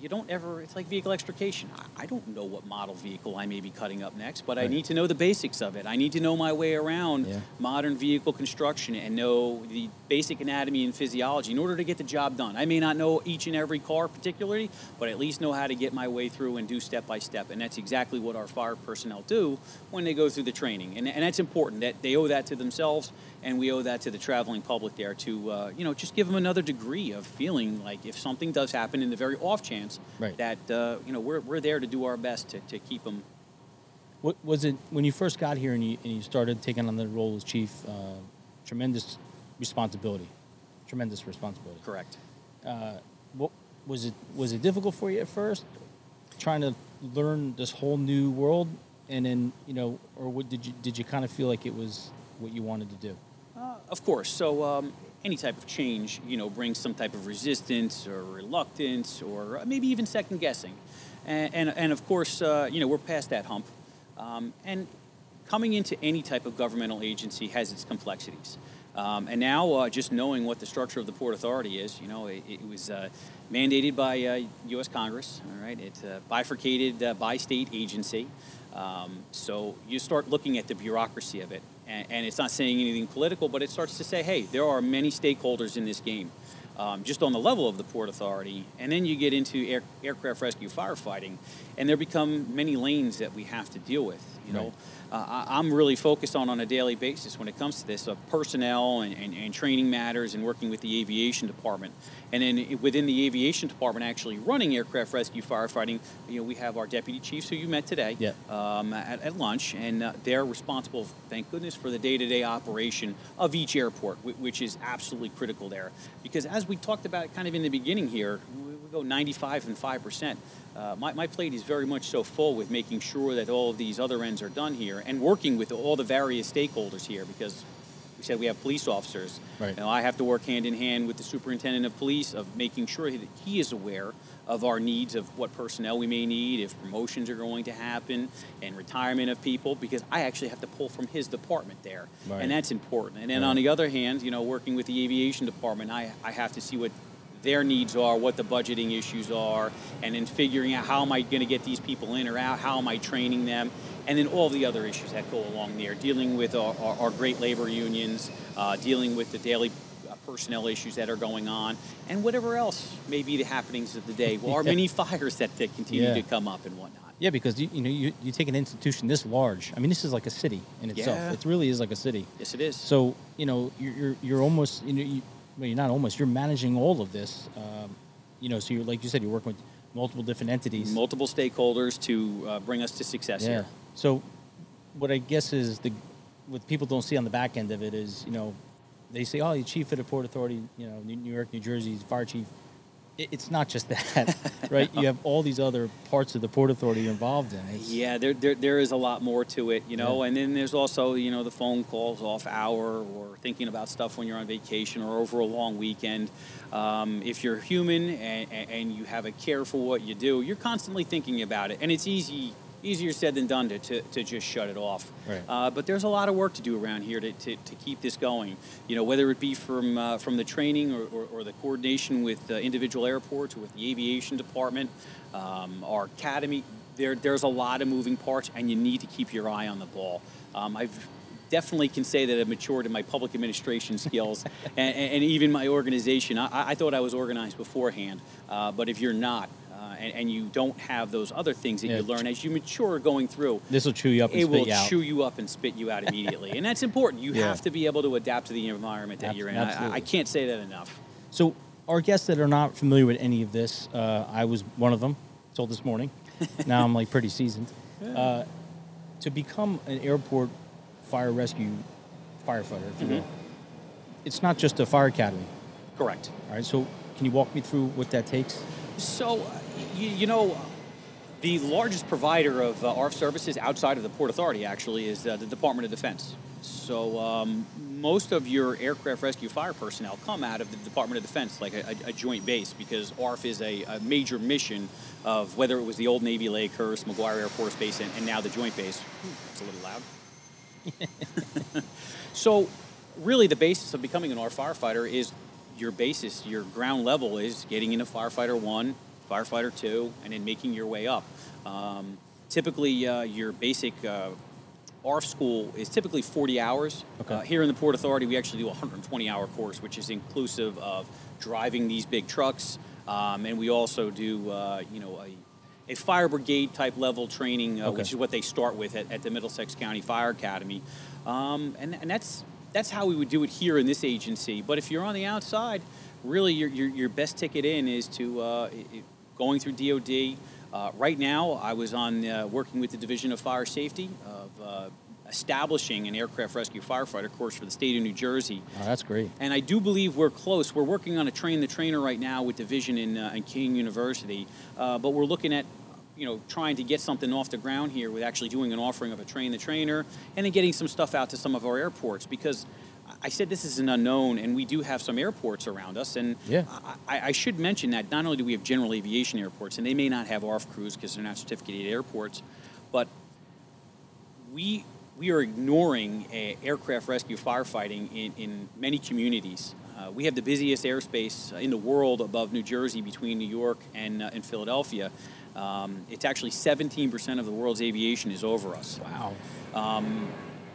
you don't ever it's like vehicle extrication. I, I don't know what model vehicle i may be cutting up next but i need to know the basics of it. I need to know my way around Yeah. modern vehicle construction and know the basic anatomy and physiology in order to get the job done. I may not know each and every car particularly but at least know how to get my way through and do step by step and that's exactly what our fire personnel do when they go through the training. And, and that's important that they owe that to themselves and we owe that to the traveling public there to uh, you know just give them another degree of feeling like if something does happen in the very off chance Right. that uh, you know we're, we're there to do our best to, to keep them What was it when you first got here and you, and you started taking on the role as chief? Uh, tremendous responsibility, tremendous responsibility. correct What was it? Was it difficult for you at first, trying to learn this whole new world, and then you know, or what did you did you kind of feel like it was what you wanted to do? Uh, of course. So um, any type of change, you know, brings some type of resistance or reluctance or uh, maybe even second guessing. And, and, and of course, uh, you know, we're past that hump. Um, and coming into any type of governmental agency has its complexities. Um, and now, uh, just knowing what the structure of the Port Authority is, you know, it, it was uh, mandated by uh, U.S. Congress. All right, it's a bifurcated uh, by state agency. Um, so you start looking at the bureaucracy of it, and, and it's not saying anything political, but it starts to say, hey, there are many stakeholders in this game, um, just on the level of the Port Authority, and then you get into air, aircraft rescue firefighting, and there become many lanes that we have to deal with. You know, uh, I, I'm really focused on on a daily basis when it comes to this of personnel and, and, and training matters and working with the aviation department. And then within the aviation department, actually running aircraft rescue firefighting, you know, we have our deputy chiefs who you met today Yeah. um, at, at lunch, and uh, they're responsible, thank goodness, for the day-to-day operation of each airport, which is absolutely critical there. Because as we talked about kind of in the beginning here, we, go 95 and 5 percent. Uh, my, my plate is very much so full with making sure that all of these other ends are done here and working with all the various stakeholders here because we said we have police officers. Right. You know, I have to work hand in hand with the superintendent of police of making sure that he is aware of our needs of what personnel we may need, if promotions are going to happen, and retirement of people, because I actually have to pull from his department there, Right. and that's important. And then Right. on the other hand, you know, working with the aviation department, I, I have to see what their needs are, what the budgeting issues are, and then figuring out how am I going to get these people in or out, how am I training them, and then all the other issues that go along there, dealing with our, our, our great labor unions, uh, dealing with the daily uh, personnel issues that are going on, and whatever else may be the happenings of the day. Well, our Yeah. many fires that, that continue Yeah. to come up and whatnot. Yeah, because you, you know you, you take an institution this large. I mean, this is like a city in itself. Yeah. It really is like a city. Yes, it is. So you know you're you're, you're almost you know you, well, you're not almost you're managing all of this. Um, you know, so you're like you said, you're working with multiple different entities. multiple stakeholders to uh, bring us to success yeah. here. So what I guess is the what people don't see on the back end of it is you know they say oh you're chief of the port authority you know New New York New Jersey's fire chief. It, it's not just that, right? You have all these other parts of the port authority you're involved in. It's, Yeah, there, there, there is a lot more to it, you know, Yeah. and then there's also, you know, the phone calls off hour or thinking about stuff when you're on vacation or over a long weekend. Um, if you're human and, and you have a care for what you do, you're constantly thinking about it, and it's easy. Easier said than done to, to, to just shut it off. Right. Uh, but there's a lot of work to do around here to, to, to keep this going. You know, whether it be from uh, from the training or, or, or the coordination with uh, individual airports or with the aviation department, um, our academy. There, there's a lot of moving parts, and you need to keep your eye on the ball. Um, I've definitely can say that I've matured in my public administration skills and, and, even my organization. I, I thought I was organized beforehand, uh, but if you're not, and, and you don't have those other things that Yeah. you learn as you mature going through, This will chew you up and it spit will you out. It will chew you up and spit you out immediately. and that's important. You Yeah. have to be able to adapt to the environment that Ab- you're in. I, I can't say that enough. So, our guests that are not familiar with any of this, uh, I was one of them till this morning. now I'm like pretty seasoned. Uh, to become an airport fire rescue firefighter, if you will, it's not just a fire academy. Correct. All right. So, can you walk me through what that takes? So, you, you know, the largest provider of uh, ARF services outside of the Port Authority actually is uh, the Department of Defense. So, um, most of your aircraft rescue fire personnel come out of the Department of Defense, like a, a, joint base, because ARF is a, a major mission of whether it was the old Navy Lakehurst, McGuire Air Force Base, and, and now the Joint Base. Ooh, That's a little loud. So, really, the basis of becoming an ARF firefighter is your basis, your ground level is getting into firefighter one, firefighter two, and then making your way up. Um, typically, uh, your basic uh, ARF school is typically 40 hours. Okay. Uh, here in the Port Authority, we actually do a 120 hour course, which is inclusive of driving these big trucks, um, and we also do, uh, you know, a, a fire brigade type level training, uh, Okay. which is what they start with at, at the Middlesex County Fire Academy, um, and and that's that's how we would do it here in this agency. But if you're on the outside, really your your, your best ticket in is to uh, i- i- going through DoD. Uh, right now, I was on uh, working with the Division of Fire Safety of uh, establishing an aircraft rescue firefighter course for the state of New Jersey. Oh, that's great. And I do believe we're close. We're working on a train the trainer right now with Division in, uh, in Kean University, uh, but we're looking at, you know, trying to get something off the ground here with actually doing an offering of a train the trainer and then getting some stuff out to some of our airports because. I said this is an unknown, and we do have some airports around us. And Yeah. I, I should mention that not only do we have general aviation airports, and they may not have ARF crews because they're not certificated airports, but we we are ignoring uh, aircraft rescue firefighting in, in many communities. Uh, we have the busiest airspace in the world above New Jersey between New York and, uh, and Philadelphia. Um, it's actually 17% of the world's aviation is over us. Wow. Um,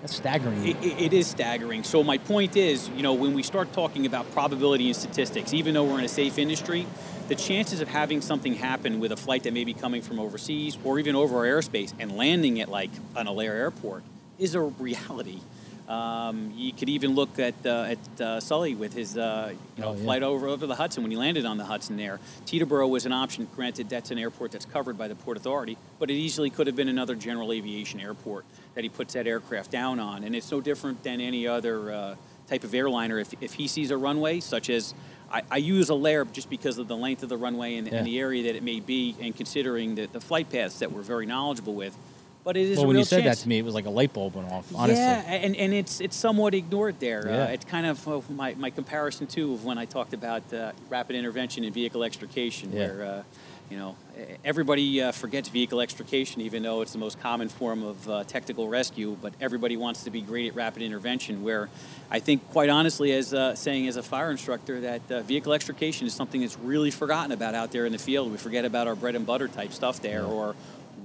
That's staggering. it, it- is staggering. So my point is, you know, when we start talking about probability and statistics, even though we're in a safe industry, the chances of having something happen with a flight that may be coming from overseas or even over our airspace and landing at like an Allaire airport is a reality. Um, you could even look at uh, at uh, Sully with his uh, you know Oh, yeah. flight over over the Hudson when he landed on the Hudson there. Teterboro was an option. Granted, that's an airport that's covered by the Port Authority, but it easily could have been another general aviation airport that he puts that aircraft down on. And it's no different than any other uh, type of airliner. If, if he sees a runway, such as I, I use Allaire just because of the length of the runway and, Yeah. and the area that it may be, and considering the, the flight paths that we're very knowledgeable with. But it is well, when you said chance. that to me, it was like a light bulb went off. Honestly. Yeah, and, and it's it's somewhat ignored there. Yeah. Uh, it's kind of uh, my, my comparison too of when I talked about uh, rapid intervention and vehicle extrication, Yeah. where uh, you know everybody uh, forgets vehicle extrication, even though it's the most common form of uh, technical rescue. But everybody wants to be great at rapid intervention. Where I think, quite honestly, as uh, saying as a fire instructor, that uh, vehicle extrication is something that's really forgotten about out there in the field. We forget about our bread and butter type stuff there, or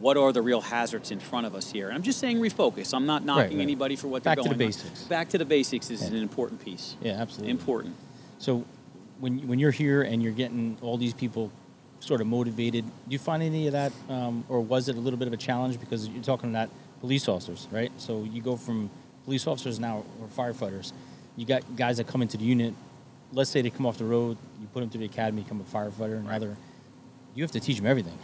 what are the real hazards in front of us here? And I'm just saying refocus. I'm not knocking right. anybody for what Back they're going. Back to the on. basics. Back to the basics is Yeah. an important piece. Yeah, absolutely. Important. So, when when you're here and you're getting all these people sort of motivated, do you find any of that, um, or was it a little bit of a challenge because you're talking about police officers, right? So you go from police officers now or firefighters. You got guys that come into the unit. Let's say they come off the road, you put them through the academy, become a firefighter, and they're you have to teach them everything.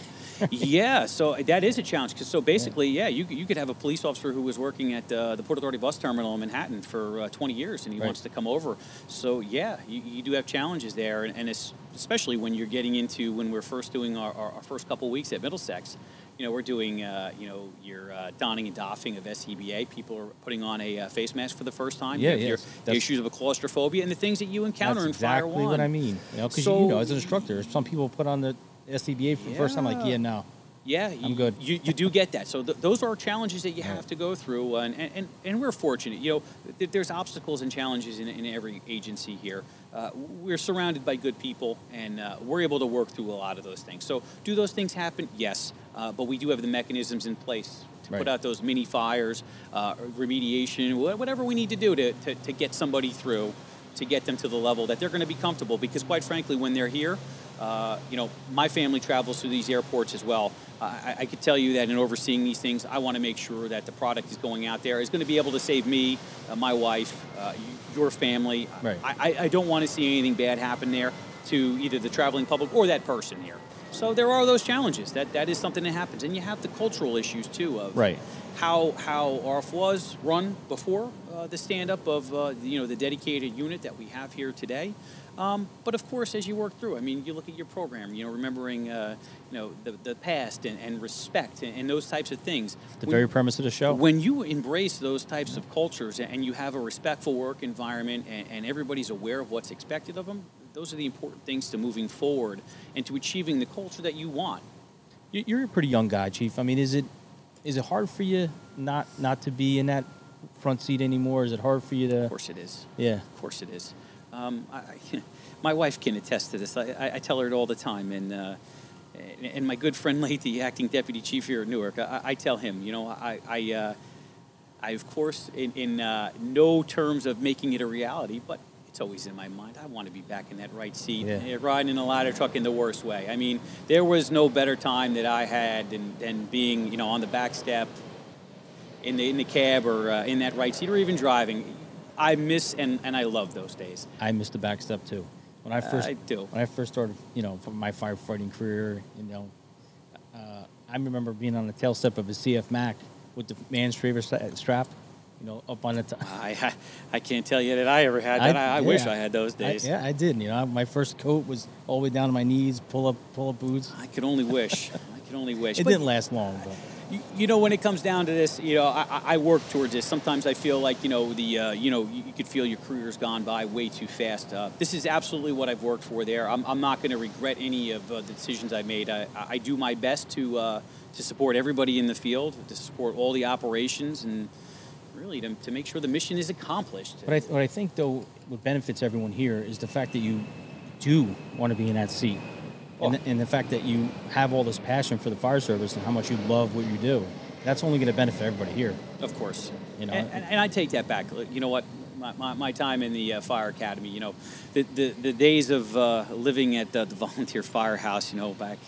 Yeah, so that is a challenge. Cause so basically, yeah, you, you could have a police officer who was working at uh, the Port Authority bus terminal in Manhattan for uh, 20 years, and he Right. wants to come over. So yeah, you, you do have challenges there, and, and it's, especially when you're getting into when we're first doing our, our, our first couple weeks at Middlesex. You know, we're doing uh, you know your uh, donning and doffing of SCBA. People are putting on a uh, face mask for the first time. Yeah, you yeah, your, issues of a claustrophobia and the things that you encounter That's in Fire One. exactly what I mean. You know, because So- you know, as an instructor, some people put on the SCBA for the first time, like, Yeah. no. Yeah, I'm you, good. You, you do get that. So th- those are challenges that you have to go through, uh, and, and, and we're fortunate. You know, th- there's obstacles and challenges in, in every agency here. Uh, we're surrounded by good people, and uh, we're able to work through a lot of those things. So do those things happen? Yes, uh, but we do have the mechanisms in place to Right. put out those mini fires, uh, remediation, whatever we need to do to, to, to get somebody through, to get them to the level that they're going to be comfortable. Because quite frankly, when they're here, uh, you know, my family travels through these airports as well. I, I could tell you that in overseeing these things, I want to make sure that the product is going out there is going to be able to save me, uh, my wife, uh, your family. Right. I, I- I don't want to see anything bad happen there to either the traveling public or that person here. So there are those challenges. That that is something that happens, and you have the cultural issues too of Right. how how ARF was run before uh, the stand up of uh, you know the dedicated unit that we have here today. Um, but of course, as you work through, I mean, you look at your program, you know, remembering uh, you know the, the past and, and respect and, and those types of things. The When- very premise of the show. when you embrace those types of cultures and you have a respectful work environment and, and everybody's aware of what's expected of them, those are the important things to moving forward and to achieving the culture that you want. You- You're a pretty young guy, Chief. I mean, is it is it hard for you not not to be in that front seat anymore? Is it hard for you to? Of course it is. Yeah. Of course it is. Um, I, my wife can attest to this. I, I, tell her it all the time. And, uh, and- and my good friend, late the acting deputy chief here at Newark, I, I tell him, you know, I, I, uh, I of course, in, in uh, no terms of making it a reality, but it's always in my mind. I want to be back in that right seat, Yeah. eh, riding in a ladder truck in the worst way. I mean, there was no better time that I had than, than being, you know, on the back step in the in the cab or uh, in that right seat or even driving. I miss and, and I love those days. I miss the back step too. When I first I do. when I first started, you know, from my firefighting career, you know, uh, I remember being on the tail step of a CF Mack with the man's sta- strap, you know, up on the top. I, I I can't tell you that I ever had that. I, I, wish I had those days. yeah, I did. You know, my first coat was all the way down to my knees, pull up, pull up boots. I could only wish. I could only wish. It But- didn't last long, but You, you know, when it comes down to this, you know, I, I- I work towards this. Sometimes I feel like, you know, the, uh, you know, you, you could feel your career's gone by way too fast. Uh, this is absolutely what I've worked for there. I'm, I'm not going to regret any of uh, the decisions I made. I, I do my best to, uh, to support everybody in the field, to support all the operations, and really to, to make sure the mission is accomplished. But I, what I think, though, what benefits everyone here is the fact that you do want to be in that seat. And, the, and the fact that you have all this passion for the fire service and how much you love what you do. That's only going to benefit everybody here. Of course. You know, and, and, and I take that back. You know what? My, my, my time in the uh, fire academy, you know, the, the, the days of uh, living at the, the volunteer firehouse, you know, back,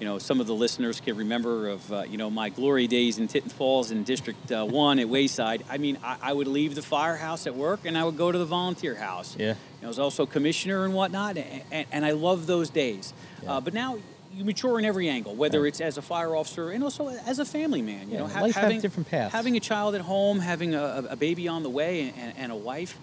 you know, some of the listeners can remember of, uh, you know, my glory days in Tinton Falls in District uh, 1 at Wayside. I mean, I, I would leave the firehouse at work and I would go to the volunteer house. Yeah. I was also commissioner and whatnot, and, and, and I love those days. Yeah. Uh, but now you mature in every angle, whether Right. it's as a fire officer and also as a family man. You Yeah, know, ha- life has having different paths. Having a child at home, having a, a baby on the way, and, and a wife.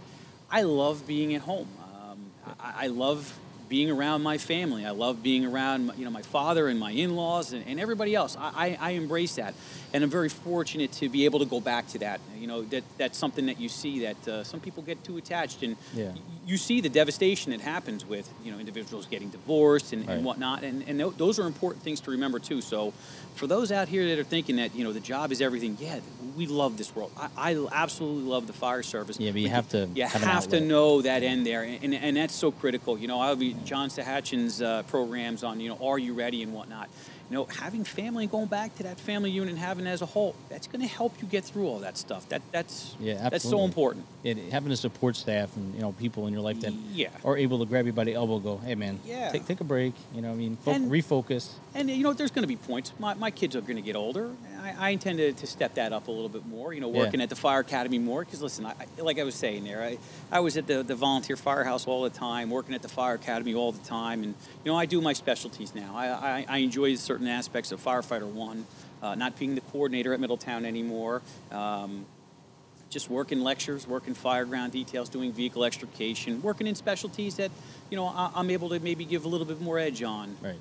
I love being at home. Um, I, I love being around my family. I love being around you know my father and my in-laws and, and everybody else. I, I, I embrace that, and I'm very fortunate to be able to go back to that. You know that that's something that you see that uh, some people get too attached, and Yeah. y- you see the devastation that happens with you know individuals getting divorced and, Right. and whatnot, and and tho- those are important things to remember too. So, for those out here that are thinking that you know the job is everything, yeah, we love this world. I, I absolutely love the fire service. Yeah, but you have to You have have to know that end there, and, and, and that's so critical. You know, I'll be John Sahatchin's uh, programs on you know Are You Ready and whatnot. You know, having family and going back to that family unit and having it as a whole, that's going to help you get through all that stuff. That that's Yeah, that's so important. It, having a support staff and you know people in your life that Yeah. are able to grab you by the elbow, go, hey man, Yeah. take take a break. You know, I mean, fo- And- refocus. And you know, there's going to be points. My, my kids are going to get older. I, I intend to, to step that up a little bit more. You know, Yeah. working at the fire academy more. Because listen, I, I- like I was saying there, I, I was at the, the volunteer firehouse all the time, working at the fire academy all the time, and you know, I do my specialties now. I, I, I enjoy certain aspects of firefighter one. Uh, not being the coordinator at Middletown anymore. Um, just working lectures, working fireground details, doing vehicle extrication, working in specialties that, you know, I, I'm able to maybe give a little bit more edge on. Right.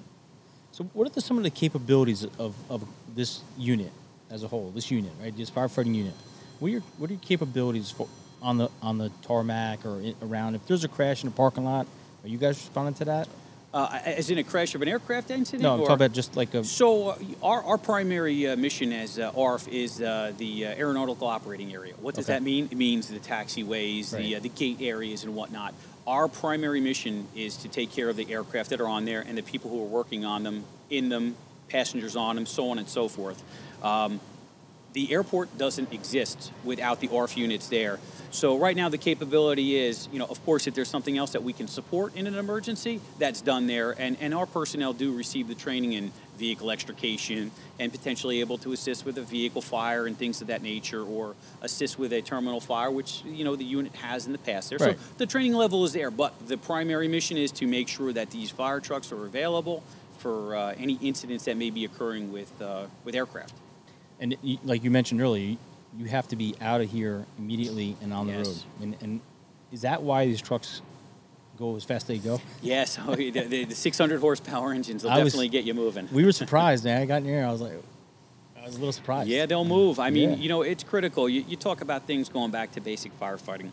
So, what are some of the capabilities of, of this unit as a whole? This unit, right? This firefighting unit. What are your what are your capabilities for on the on the tarmac or in, around? If there's a crash in the parking lot, are you guys responding to that? Uh, as in a crash of an aircraft incident? No, I'm talking about just like a. So uh, our, our primary uh, mission as uh, ARF is uh, the uh, aeronautical operating area. What does Okay. that mean? It means the taxiways, the, Right. uh, the gate areas, and whatnot. Our primary mission is to take care of the aircraft that are on there and the people who are working on them, in them, passengers on them, so on and so forth. Um, the airport doesn't exist without the ARF units there. So right now the capability is, you know, of course, if there's something else that we can support in an emergency, that's done there, and and our personnel do receive the training in vehicle extrication and potentially able to assist with a vehicle fire and things of that nature, or assist with a terminal fire, which you know the unit has in the past there. Right. So the training level is there, but the primary mission is to make sure that these fire trucks are available for uh, any incidents that may be occurring with uh, with aircraft. And like you mentioned earlier, you, have to be out of here immediately and on the road. Yes. And, and is that why these trucks go as fast as they go? Yes, oh, the, the, the 600 horsepower engines will I was- definitely get you moving. We were surprised, man. I got in here, I was like, I was a little surprised. Yeah, they'll move. I mean, Yeah. you know, it's critical. You, you talk about things going back to basic firefighting.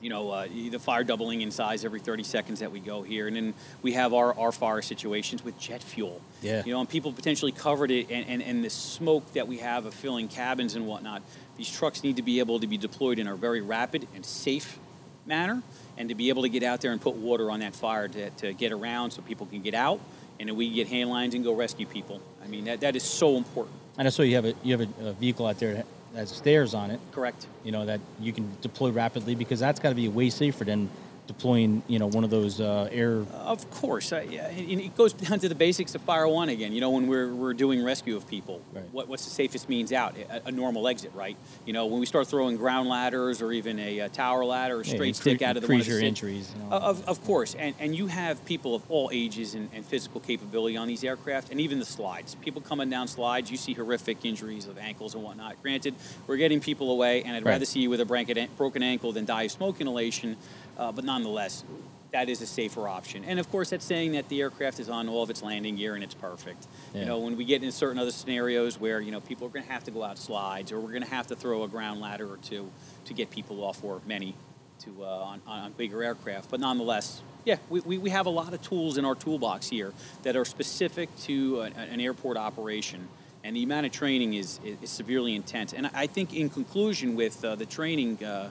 You know, uh, the fire doubling in size every 30 seconds that we go here. And then we have our, our fire situations with jet fuel. Yeah. You know, and people potentially covered it, and, and, and the smoke that we have of filling cabins and whatnot. These trucks need to be able to be deployed in a very rapid and safe manner, and to be able to get out there and put water on that fire to, to get around so people can get out, and then we can get hand lines and go rescue people. I mean, that, that is so important. And I saw you have a you have a, a vehicle out there has stairs on it. Correct. You know that you can deploy rapidly because that's got to be way safer than deploying you know one of those uh, air. Of course, uh, yeah, and it goes down to the basics of Fire One again. You know, when we're, we're doing rescue of people, Right. what, what's the safest means out? A, a normal exit, right? You know, when we start throwing ground ladders or even a, uh tower ladder or straight incre- stick out of the one of the your injuries, you know. Of, of course, and, and you have people of all ages and, and physical capability on these aircraft, and even the slides. People coming down slides, you see horrific injuries of ankles and whatnot. Granted, we're getting people away, and I'd Right. rather see you with a blanket, broken ankle than die of smoke inhalation, uh, but nonetheless, that is a safer option. And of course, that's saying that the aircraft is on all of its landing gear and it's perfect. Yeah. You know, when we get in certain other scenarios where you know people are going to have to go out slides, or we're going to have to throw a ground ladder or two to get people off, or many to uh, on, on bigger aircraft. But nonetheless, yeah, we, we, we have a lot of tools in our toolbox here that are specific to an, an airport operation. And the amount of training is, is, is severely intense. And I I think, in conclusion, with uh, the training, uh,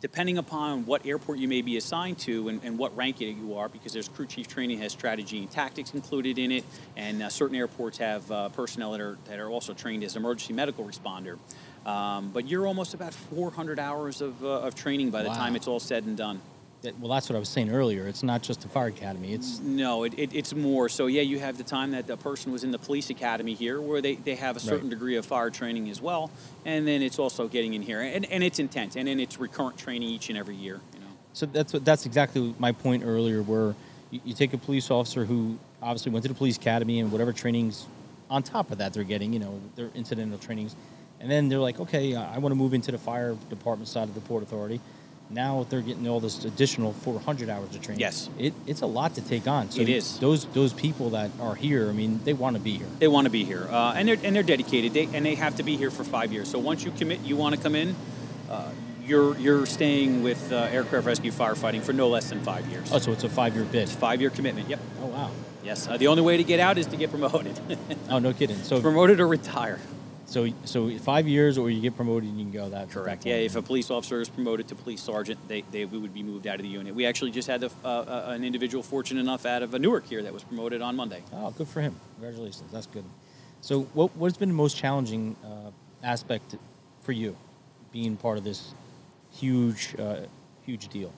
depending upon what airport you may be assigned to and, and what rank you are, because there's crew chief training has strategy and tactics included in it, and uh, certain airports have uh, personnel that are that are also trained as emergency medical responder. Um, but you're almost about 400 hours of, uh, of training by the Wow. time it's all said and done. That, well, that's what I was saying earlier. It's not just the fire academy. It's No, it, it, it's more. So, yeah, you have the time that the person was in the police academy here where they, they have a certain Right. degree of fire training as well. And then it's also getting in here. And, and it's intense. And then it's recurrent training each and every year, you know. So that's what that's exactly my point earlier, where you, you take a police officer who obviously went to the police academy and whatever trainings on top of that they're getting, you know, their incidental trainings, and then they're like, okay, I want to move into the fire department side of the port authority. Now they're getting all this additional 400 hours of training. Yes. it, it's a lot to take on. So It is. Those those people that are here, I mean, they want to be here. They want to be here, uh, and they're and they're dedicated. They and they have to be here for five years. So once you commit, you want to come in. Uh, you're you're staying with uh, aircraft rescue firefighting for no less than five years. Oh, so it's a five year bid. Five year commitment. Yep. Oh wow. Yes. Uh, the only way to get out is to get promoted, Oh no kidding. So promoted or retire. So so five years, or you get promoted and you can go that Correct. Yeah, if a police officer is promoted to police sergeant, they, they we would be moved out of the unit. We actually just had the, uh, uh, an individual fortunate enough out of Newark here that was promoted on Monday. Oh, good for him. Congratulations. That's good. So, what what's been the most challenging uh, aspect for you, being part of this huge uh, huge deal?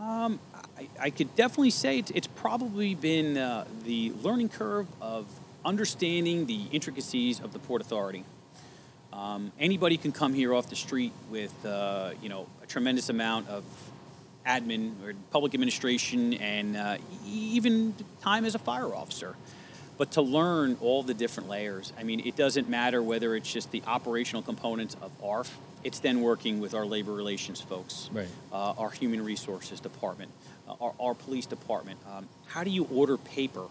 I, I could definitely say it's, it's probably been uh, the learning curve of understanding the intricacies of the Port Authority. Um, anybody can come here off the street with, uh, you know, a tremendous amount of admin or public administration and uh, even time as a fire officer. But to learn all the different layers, I mean, it doesn't matter whether it's just the operational components of ARF, it's then working with our labor relations folks, Right. uh, our human resources department, uh, our, our police department. Um, how do you order paper?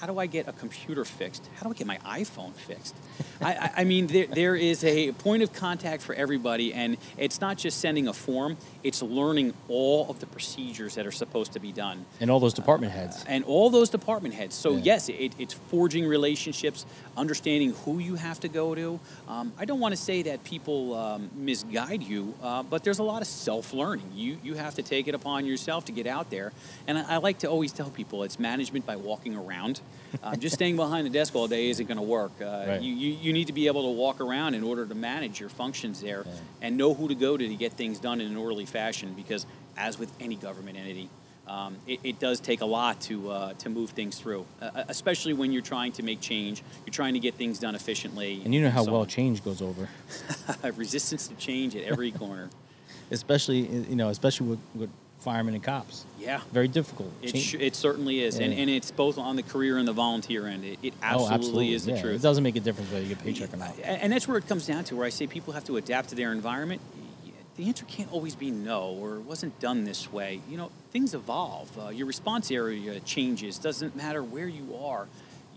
How do I get a computer fixed? How do I get my iPhone fixed? I, I, I mean, there, there is a point of contact for everybody, and it's not just sending a form, it's learning all of the procedures that are supposed to be done And all those department heads. and all those department heads. So Yeah. yes, it, it's forging relationships, understanding who you have to go to. Um, I don't want to say that people um, misguide you, uh, but there's a lot of self-learning. You you have to take it upon yourself to get out there. And I, I like to always tell people it's management by walking around. Um, just staying behind the desk all day isn't going to work. Uh, Right. you, you you need to be able to walk around in order to manage your functions there, and know who to go to to get things done in an orderly fashion. Because as with any government entity, um, it, it does take a lot to uh, to move things through, uh, especially when you're trying to make change. You're trying to get things done efficiently. And you know how so well on. change goes over, resistance to change at every corner. especially you know, especially with, with firemen and cops. Yeah. Very difficult. It, sh- it certainly is, and, Yeah. and it's both on the career and the volunteer end. It, it oh, absolutely, is the yeah. truth. It doesn't make a difference whether you get paycheck or not. And that's where it comes down to, where I say people have to adapt to their environment. The answer can't always be no, or it wasn't done this way. You know, things evolve. Uh, your response area changes. Doesn't matter where you are.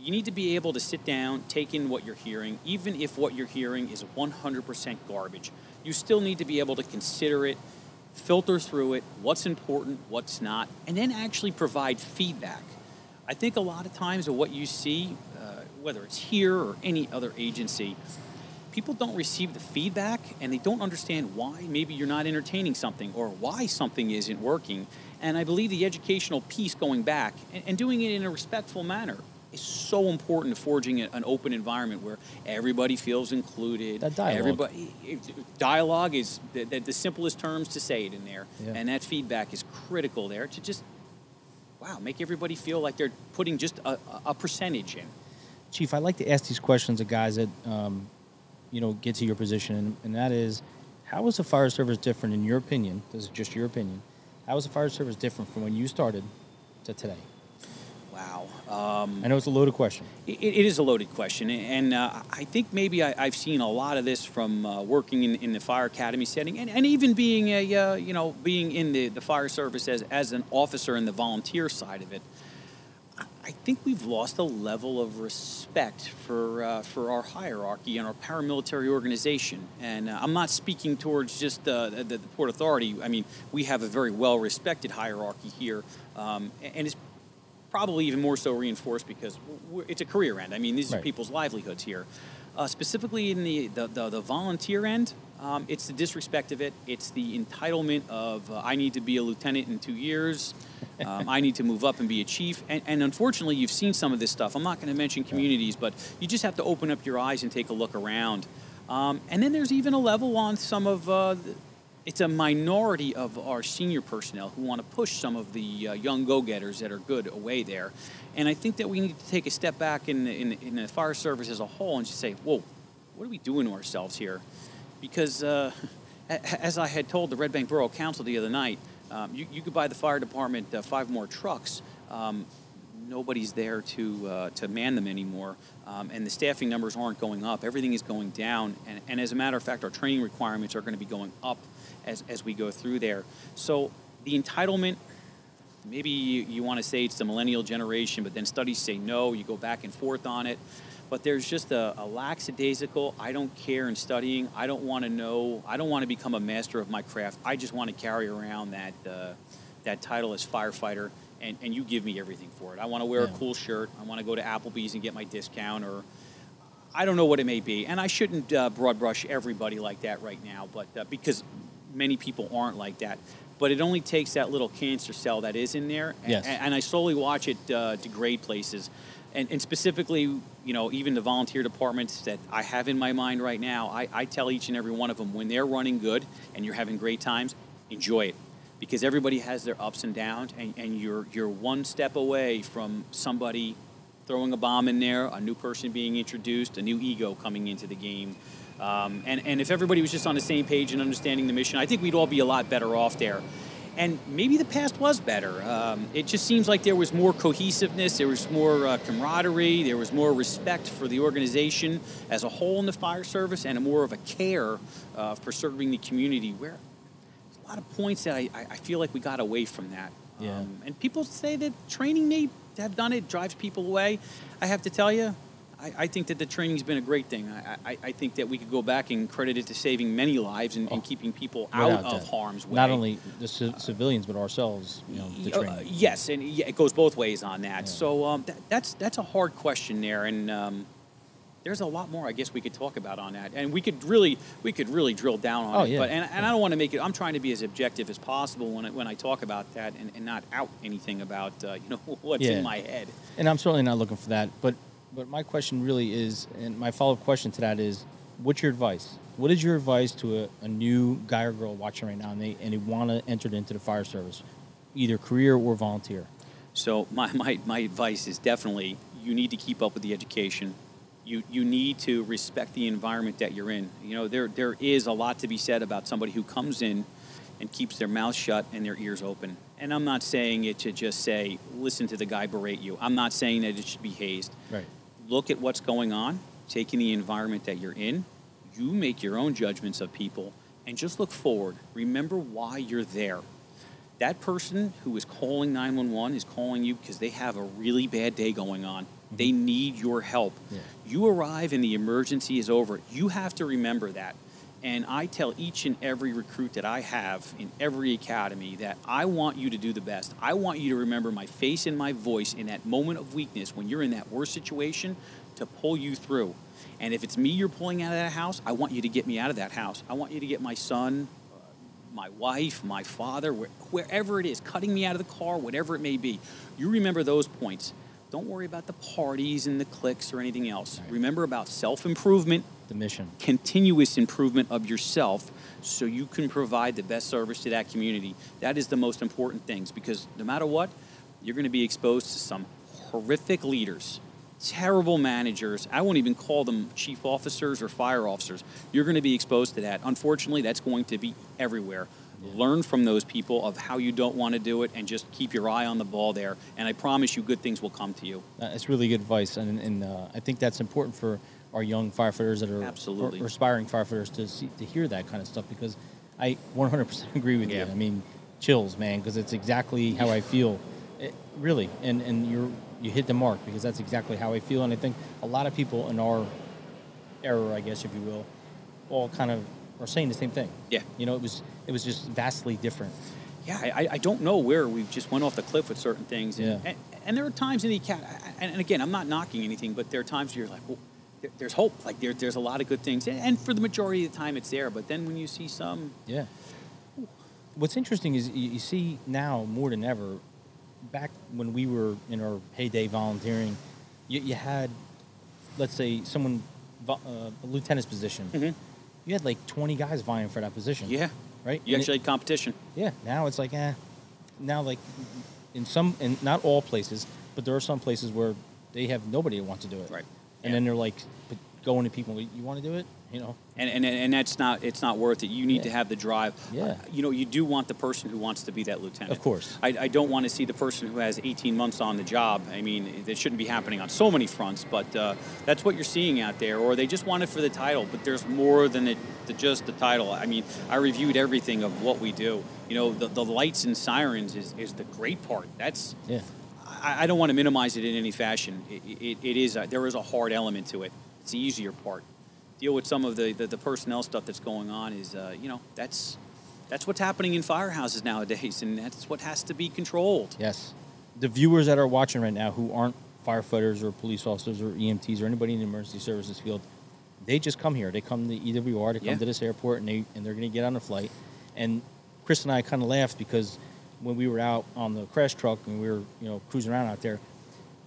You need to be able to sit down, take in what you're hearing, even if what you're hearing is 100% garbage. You still need to be able to consider it, filter through it, what's important, what's not, and then actually provide feedback. I think a lot of times of what you see, uh, whether it's here or any other agency, people don't receive the feedback and they don't understand why maybe you're not entertaining something or why something isn't working. And I believe the educational piece going back and, and doing it in a respectful manner is so important to forging an open environment where everybody feels included. That dialogue. Everybody, dialogue is the, the, the simplest terms to say it in there, Yeah. and that feedback is critical there to just wow make everybody feel like they're putting just a, a- a percentage in. Chief, I like to ask these questions of guys that, um, you know, get to your position, and, and that is, how is the fire service different in your opinion? This is just your opinion. How is the fire service different from when you started to today? Wow. Um, I know it's a loaded question. It, it is a loaded question, and uh, I think maybe I, I've seen a lot of this from uh, working in, in the fire academy setting, and, and even being a uh, you know being in the, the fire service as, as an officer in the volunteer side of it. I- I think we've lost a level of respect for uh, for our hierarchy and our paramilitary organization, and uh, I'm not speaking towards just uh, the, the Port Authority. I mean, we have a very well respected hierarchy here, um, and it's probably even more so reinforced because we're, it's a career end. I mean, these are people's livelihoods here. Uh, specifically in the, the, the, the volunteer end, um, it's the disrespect of it. It's the entitlement of uh, I need to be a lieutenant in two years. Um, I need to move up and be a chief. And, and unfortunately, you've seen some of this stuff. I'm not going to mention communities, but you just have to open up your eyes and take a look around. Um, and then there's even a level on some of uh, it's a minority of our senior personnel who want to push some of the uh, young go-getters that are good away there. And I think that we need to take a step back in the, in, in the fire service as a whole and just say, whoa, what are we doing to ourselves here? Because uh, as I had told the Red Bank Borough Council the other night, um, you, you could buy the fire department uh, five more trucks. Um, nobody's there to uh, to man them anymore, um, and the staffing numbers aren't going up. Everything is going down, and, and as a matter of fact, our training requirements are going to be going up as as we go through there. So the entitlement. Maybe you, you want to say it's the millennial generation, but then studies say no. You go back and forth on it. But there's just a, a lackadaisical, I don't care in studying. I don't want to know. I don't want to become a master of my craft. I just want to carry around that, uh, that title as firefighter, and, and you give me everything for it. I want to wear Yeah. a cool shirt. I want to go to Applebee's and get my discount, or I don't know what it may be, and I shouldn't uh, broad brush everybody like that right now, but uh, because many people aren't like that. But it only takes that little cancer cell that is in there, and, Yes. and I slowly watch it uh, degrade places, and, and specifically, you know, even the volunteer departments that I have in my mind right now. I, I tell each and every one of them when they're running good and you're having great times, enjoy it, because everybody has their ups and downs, and, and you're you're one step away from somebody throwing a bomb in there, a new person being introduced, a new ego coming into the game. Um, and, and if everybody was just on the same page and understanding the mission, I think we'd all be a lot better off there. And maybe the past was better. Um, it just seems like there was more cohesiveness, there was more uh, camaraderie, there was more respect for the organization as a whole in the fire service, and a more of a care uh, for serving the community. Where there's a lot of points that I, I I feel like we got away from that. Yeah. Um, and people say that training may have done it, drives people away. I have to tell you, I, I think that the training's been a great thing. I, I, I think that we could go back and credit it to saving many lives and, and keeping people out of doubt. harm's way. Not only the ci- civilians, but ourselves. You know, the Uh, training. yes, and yeah, it goes both ways on that. Yeah. So um, that, that's that's a hard question there, and um, there's a lot more I guess we could talk about on that, and we could really we could really drill down on Oh, it. yeah. But and, and I don't want to make it. I'm trying to be as objective as possible when I, when I talk about that, and, and not out anything about uh, you know what's Yeah. in my head. And I'm certainly not looking for that. But but my question really is, and my follow up question to that is, what's your advice? What is your advice to a, a new guy or girl watching right now, and they and they want to enter into the fire service, either career or volunteer? So my, my, my advice is definitely you need to keep up with the education. You, you need to respect the environment that you're in. You know, there, there is a lot to be said about somebody who comes in and keeps their mouth shut and their ears open. And I'm not saying it to just say, listen to the guy berate you. I'm not saying that it should be hazed. Right. Look at what's going on, take in the environment that you're in. You make your own judgments of people and just look forward. Remember why you're there that person who is calling 911 is calling you because they have a really bad day going on. They mm-hmm. need your help. Yeah. You arrive and the emergency is over. You have to remember that. And I tell each and every recruit that I have in every academy that I want you to do the best. I want you to remember my face and my voice in that moment of weakness when you're in that worst situation to pull you through. And if it's me you're pulling out of that house, I want you to get me out of that house. I want you to get my son, uh, my wife, my father, wherever it is, cutting me out of the car, whatever it may be. You remember those points. Don't worry about the parties and the cliques or anything else. Remember about self improvement, The mission. continuous improvement of yourself so you can provide the best service to that community. That is the most important things because no matter what, you're going to be exposed to some horrific leaders, terrible managers. I won't even call them chief officers or fire officers. You're going to be exposed to that. Unfortunately, that's going to be everywhere. Learn from those people of how you don't want to do it and just keep your eye on the ball there. And I promise you, good things will come to you. Uh, That's really good advice, and, and uh, I think that's important for our young firefighters that are Absolutely. or, or aspiring firefighters to see, to hear that kind of stuff because I 100% agree with Yeah. you. I mean, chills, man, because it's exactly how I feel. It, really, and and you're you hit the mark because that's exactly how I feel, and I think a lot of people in our era, I guess, if you will, all kind of are saying the same thing. Yeah. You know, it was it was just vastly different. Yeah, I, I don't know where we just went off the cliff with certain things. And, Yeah. and, and there are times in the cat, and, and again, I'm not knocking anything, but there are times where you're like, well, there's hope. Like there, there's a lot of good things, and, for the majority of the time, it's there. But then when you see some, Yeah. What's interesting is you, see now more than ever. Back when we were in our heyday volunteering, you, you had, let's say, someone uh, a lieutenant's position. Mm-hmm. You had like twenty guys vying for that position. yeah, Right. you And actually had competition. yeah. Now it's like, eh. Now like, in some, in not all places, but there are some places where they have nobody that wants to do it. Right. And Yeah. then they're like, going to people, you want to do it? You know. And, and, and that's not it's not worth it. You need Yeah. to have the drive. Yeah. Uh, you know, you do want the person who wants to be that lieutenant. Of course. I, I don't want to see the person who has 18 months on the job. I mean, that shouldn't be happening on so many fronts, but uh, that's what you're seeing out there. Or they just want it for the title, but there's more than it, than just the title. I mean, I reviewed everything of what we do. You know, the, the lights and sirens is, is the great part. That's Yeah. I, I don't want to minimize it in any fashion. It, it, it is a, there is a hard element to it. It's the easier part. Deal with some of the, the, the personnel stuff that's going on is uh, you know that's that's what's happening in firehouses nowadays, and that's what has to be controlled. Yes. The viewers that are watching right now who aren't firefighters or police officers or EMTs or anybody in the emergency services field, they just come here. They come to EWR. They come Yeah. to this airport, and they and they're going to get on a flight. And Chris and I kind of laughed because when we were out on the crash truck and we were you know cruising around out there,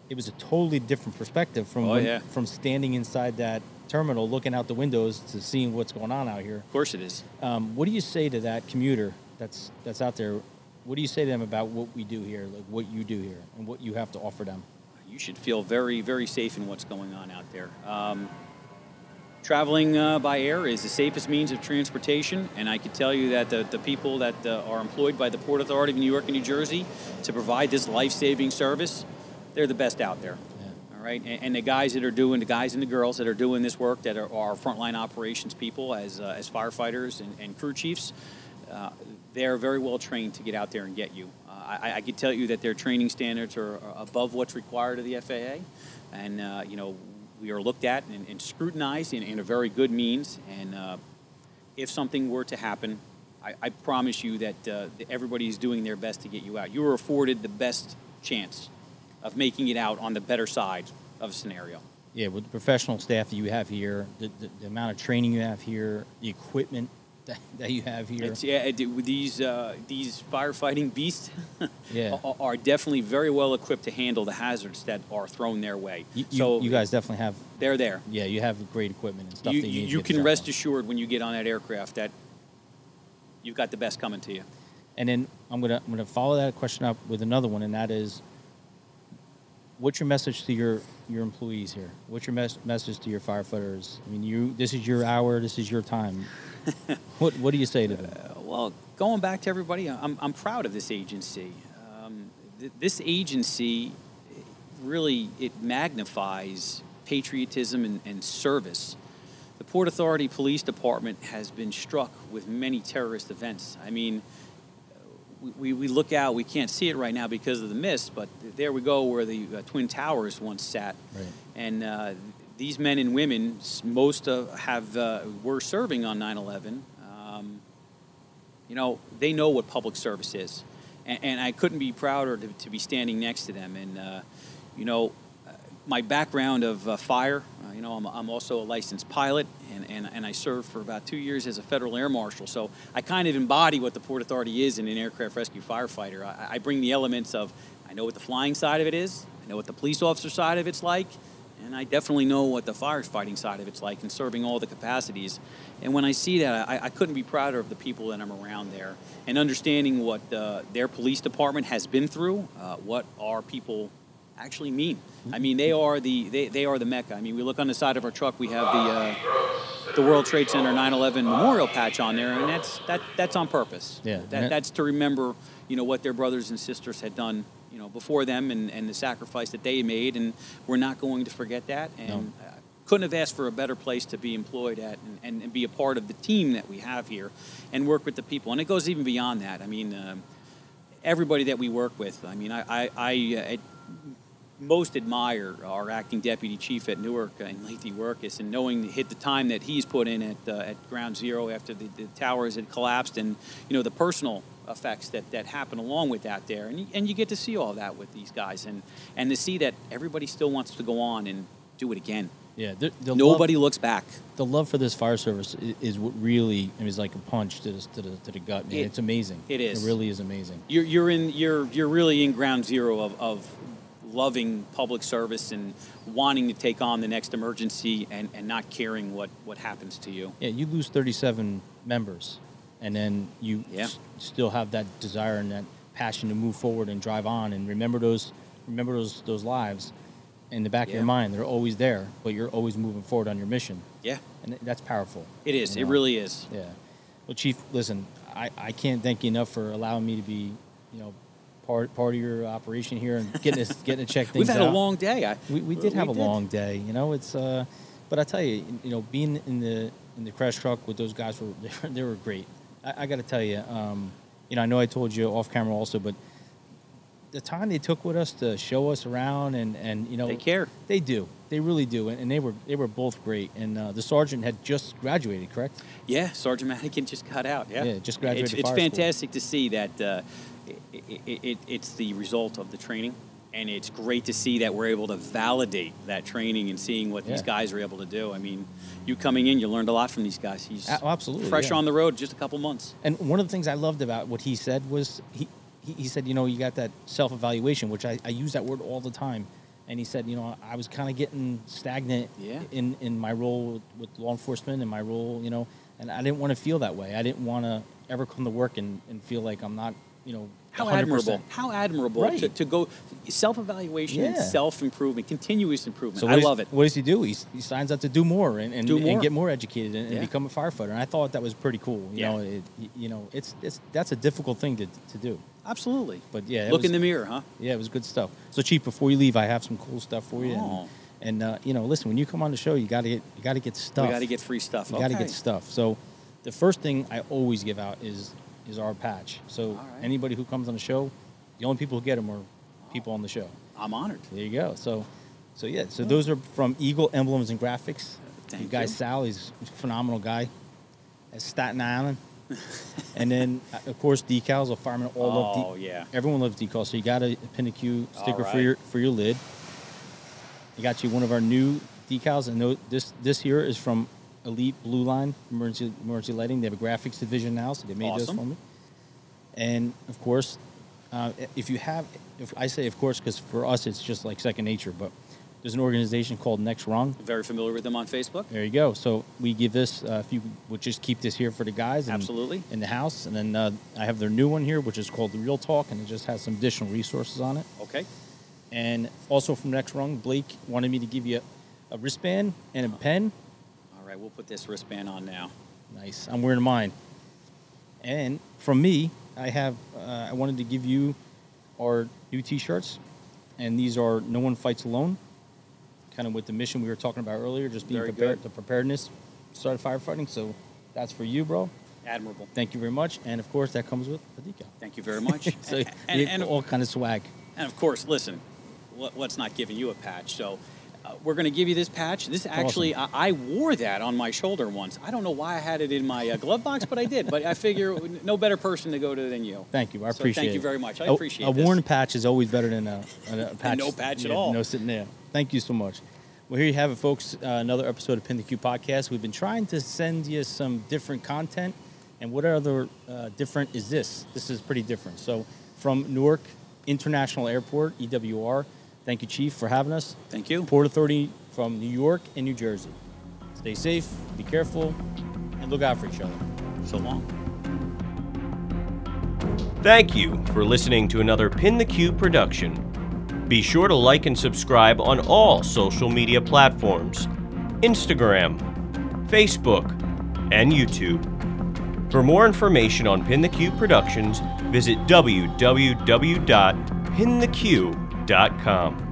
it was a totally different perspective from Oh, when- yeah. from standing inside that terminal, looking out the windows to seeing what's going on out here. Of course it is. Um, what do you say to that commuter that's that's out there? What do you say to them about what we do here, like what you do here, and what you have to offer them? you should feel very, very safe in what's going on out there. Um, traveling uh, by air is the safest means of transportation, and I can tell you that the, the people that uh, are employed by the Port Authority of New York and New Jersey to provide this life-saving service, they're the best out there. All right, and, and the guys that are doing, the guys and the girls that are doing this work, that are, are frontline operations people, as uh, as firefighters and, and crew chiefs, uh, they're very well trained to get out there and get you. Uh, I, I can tell you that their training standards are, are above what's required of the FAA, and uh, you know we are looked at and, and scrutinized in, in a very good means. And uh, if something were to happen, I, I promise you that uh, that everybody is doing their best to get you out. You are afforded the best chance of making it out on the better side of a scenario. Yeah, with the professional staff that you have here, the, the, the amount of training you have here, the equipment that, that you have here. It's, yeah, it, these uh, these firefighting beasts Yeah. are, are definitely very well equipped to handle the hazards that are thrown their way. you, you, so you guys definitely have, they're there. yeah, you have great equipment and stuff You, that you, you, need you get can rest done. assured when you get on that aircraft that you've got the best coming to you. And then I'm gonna I'm gonna follow that question up with another one, and that is, what's your message to your your employees here? What's your mes- message to your firefighters? I mean, you this is your hour, this is your time. what what do you say to them? Uh, well, going back to everybody, I'm, I'm proud of this agency. Um, th- this agency really it magnifies patriotism and, and service. The Port Authority Police Department has been struck with many terrorist events. I mean, we, we, look out, we can't see it right now because of the mist, but there we go where the uh, Twin Towers once sat. Right. And uh, these men and women, most uh, have uh, were serving on 9/11. Um, you know, they know what public service is, and, and I couldn't be prouder to, to be standing next to them. And uh, you know, my background of uh, fire. Uh, you know, I'm, I'm also a licensed pilot, and, and, and I served for about two years as a federal air marshal. So I kind of embody what the Port Authority is in an aircraft rescue firefighter. I, I bring the elements of I know what the flying side of it is, I know what the police officer side of it's like, and I definitely know what the firefighting side of it's like in serving all the capacities. And when I see that, I, I couldn't be prouder of the people that I'm around there and understanding what uh, their police department has been through, uh, what our people actually mean. I mean, they are the they, they are the mecca. I mean, we look on the side of our truck, we have the uh, the World Trade Center 9/11 memorial patch on there, and that's that that's on purpose. Yeah. that, that's to remember, you know, what their brothers and sisters had done, you know, before them, and, and the sacrifice that they made, and we're not going to forget that. And No. uh, couldn't have asked for a better place to be employed at and, and, and be a part of the team that we have here, and work with the people. And it goes even beyond that. I mean. Um, everybody that we work with. I mean, I, I, I uh, most admire our acting deputy chief at Newark uh, in Lathy Workus and knowing hit the time that he's put in at, uh, at ground zero after the, the towers had collapsed and, you know, the personal effects that, that happen along with that there. And you, and you get to see all that with these guys and, and to see that everybody still wants to go on and do it again. Yeah, the, the Nobody Love, looks back. the love for this fire service is, is what really I mean, is like a punch to, this, to the to the gut, man. It- it's amazing. it is. It really is amazing. you're, you're in you're you're really in ground zero of, of loving public service and wanting to take on the next emergency and, and not caring what, what happens to you. Yeah, you lose 37 members, and then you Yeah. s- still have that desire and that passion to move forward and drive on and remember those remember those those lives in the back of your mind. They're always there, but you're always moving forward on your mission, Yeah, and th- that's powerful. it is. you It really is. Yeah. Well, Chief, listen, I, I can't thank you enough for allowing me to be, you know, part part of your operation here and getting us getting to check things We've had out. a long day. I, We, we did have a did. long day, you know. It's uh, but I tell you, you know, being in the in the crash truck with those guys were they were, they were great. I, I got to tell you, um, you know, I know I told you off camera also, but the time they took with us to show us around and and you know They care. they do they really do and, and they were they were both great and uh, the sergeant had just graduated correct Yeah, Sergeant Madigan just got out. Yeah, Yeah, just graduated It's, it's fire school. fantastic to see that uh, it, it, it, it's the result of the training and it's great to see that we're able to validate that training and seeing what these guys are able to do. I mean, you coming in, you learned a lot from these guys. He's A- absolutely, fresh yeah. on the road, just a couple months. And one of the things I loved about what he said was he, he, he said, you know, you got that self evaluation, which I, I use that word all the time. And he said, you know, I was kind of getting stagnant Yeah. in, in my role with, with law enforcement and my role, you know, and I didn't want to feel that way. I didn't want to ever come to work and, and feel like I'm not, you know, How 100%. admirable! How admirable to, Right. to go self-evaluation and Yeah. self-improvement, continuous improvement. So I love it. What does he do? He, he signs up to do more and, and, Do more. and get more educated and, and become a firefighter. And I thought that was pretty cool. You Yeah. know, it, you know, it's, it's that's a difficult thing to, to do. Absolutely. But yeah, Look was- in the mirror, huh? Yeah, it was good stuff. So, Chief, before you leave, I have some cool stuff for you. Oh. And, and uh, you know, listen, when you come on the show, you got to get you got to get stuff. We got to get free stuff. You got to get stuff. So, the first thing I always give out is is our patch. So, right. anybody who comes on the show, the only people who get them are people on the show. I'm honored. There you go. So, so yeah. So those are from Eagle Emblems and Graphics. Thank you guys, you. Sal, he's a phenomenal guy. At Staten Island. and then, uh, of course, decals. A fireman all love. Oh, yeah. Everyone loves decals. So you got a pin a Q sticker for your for your lid. You got you one of our new decals, and this this here is from Elite Blue Line Emergency Emergency Lighting. They have a graphics division now, so they made Awesome. those for me. And of course, uh, if you have, if I say of course, because for us it's just like second nature, but there's an organization called Next Rung. Very familiar with them on Facebook. There you go. So we give this. Uh, if you would just keep this here for the guys, and, Absolutely. in the house, and then uh, I have their new one here, which is called the Real Talk, and it just has some additional resources on it. Okay. And also from Next Rung, Blake wanted me to give you a, a wristband and a pen. Right, we'll put this wristband on now. Nice. I'm wearing mine. And from me, I have. Uh, I wanted to give you our new T-shirts, and these are "No One Fights Alone," kind of with the mission we were talking about earlier, just being Very prepared, good. the preparedness, start firefighting. So that's for you, bro. Admirable. Thank you very much, and of course that comes with a decal. Thank you very much. So and, and, and, all kind of swag. and of course, listen, what's not giving you a patch. So we're going to give you this patch. This actually, I, I wore that on my shoulder once. I don't know why I had it in my uh, glove box, but I did. But I figure no better person to go to than you. Thank you. I So appreciate it. thank you very much. I A- appreciate it. a, this. worn patch is always better than a, a, a patch. no patch at all. No sitting there. Thank you so much. Well, here you have it, folks. Uh, another episode of Pin the Q podcast. We've been trying to send you some different content, and what other uh, different is this? This is pretty different. So, from Newark International Airport, EWR. Thank you, Chief, for having us. Thank you. Port Authority from New York and New Jersey. Stay safe, be careful, and look out for each other. So long. Thank you for listening to another Pin the Q production. Be sure to like and subscribe on all social media platforms Instagram, Facebook, and YouTube. For more information on Pin the Q Productions, visit www.pintheq.com.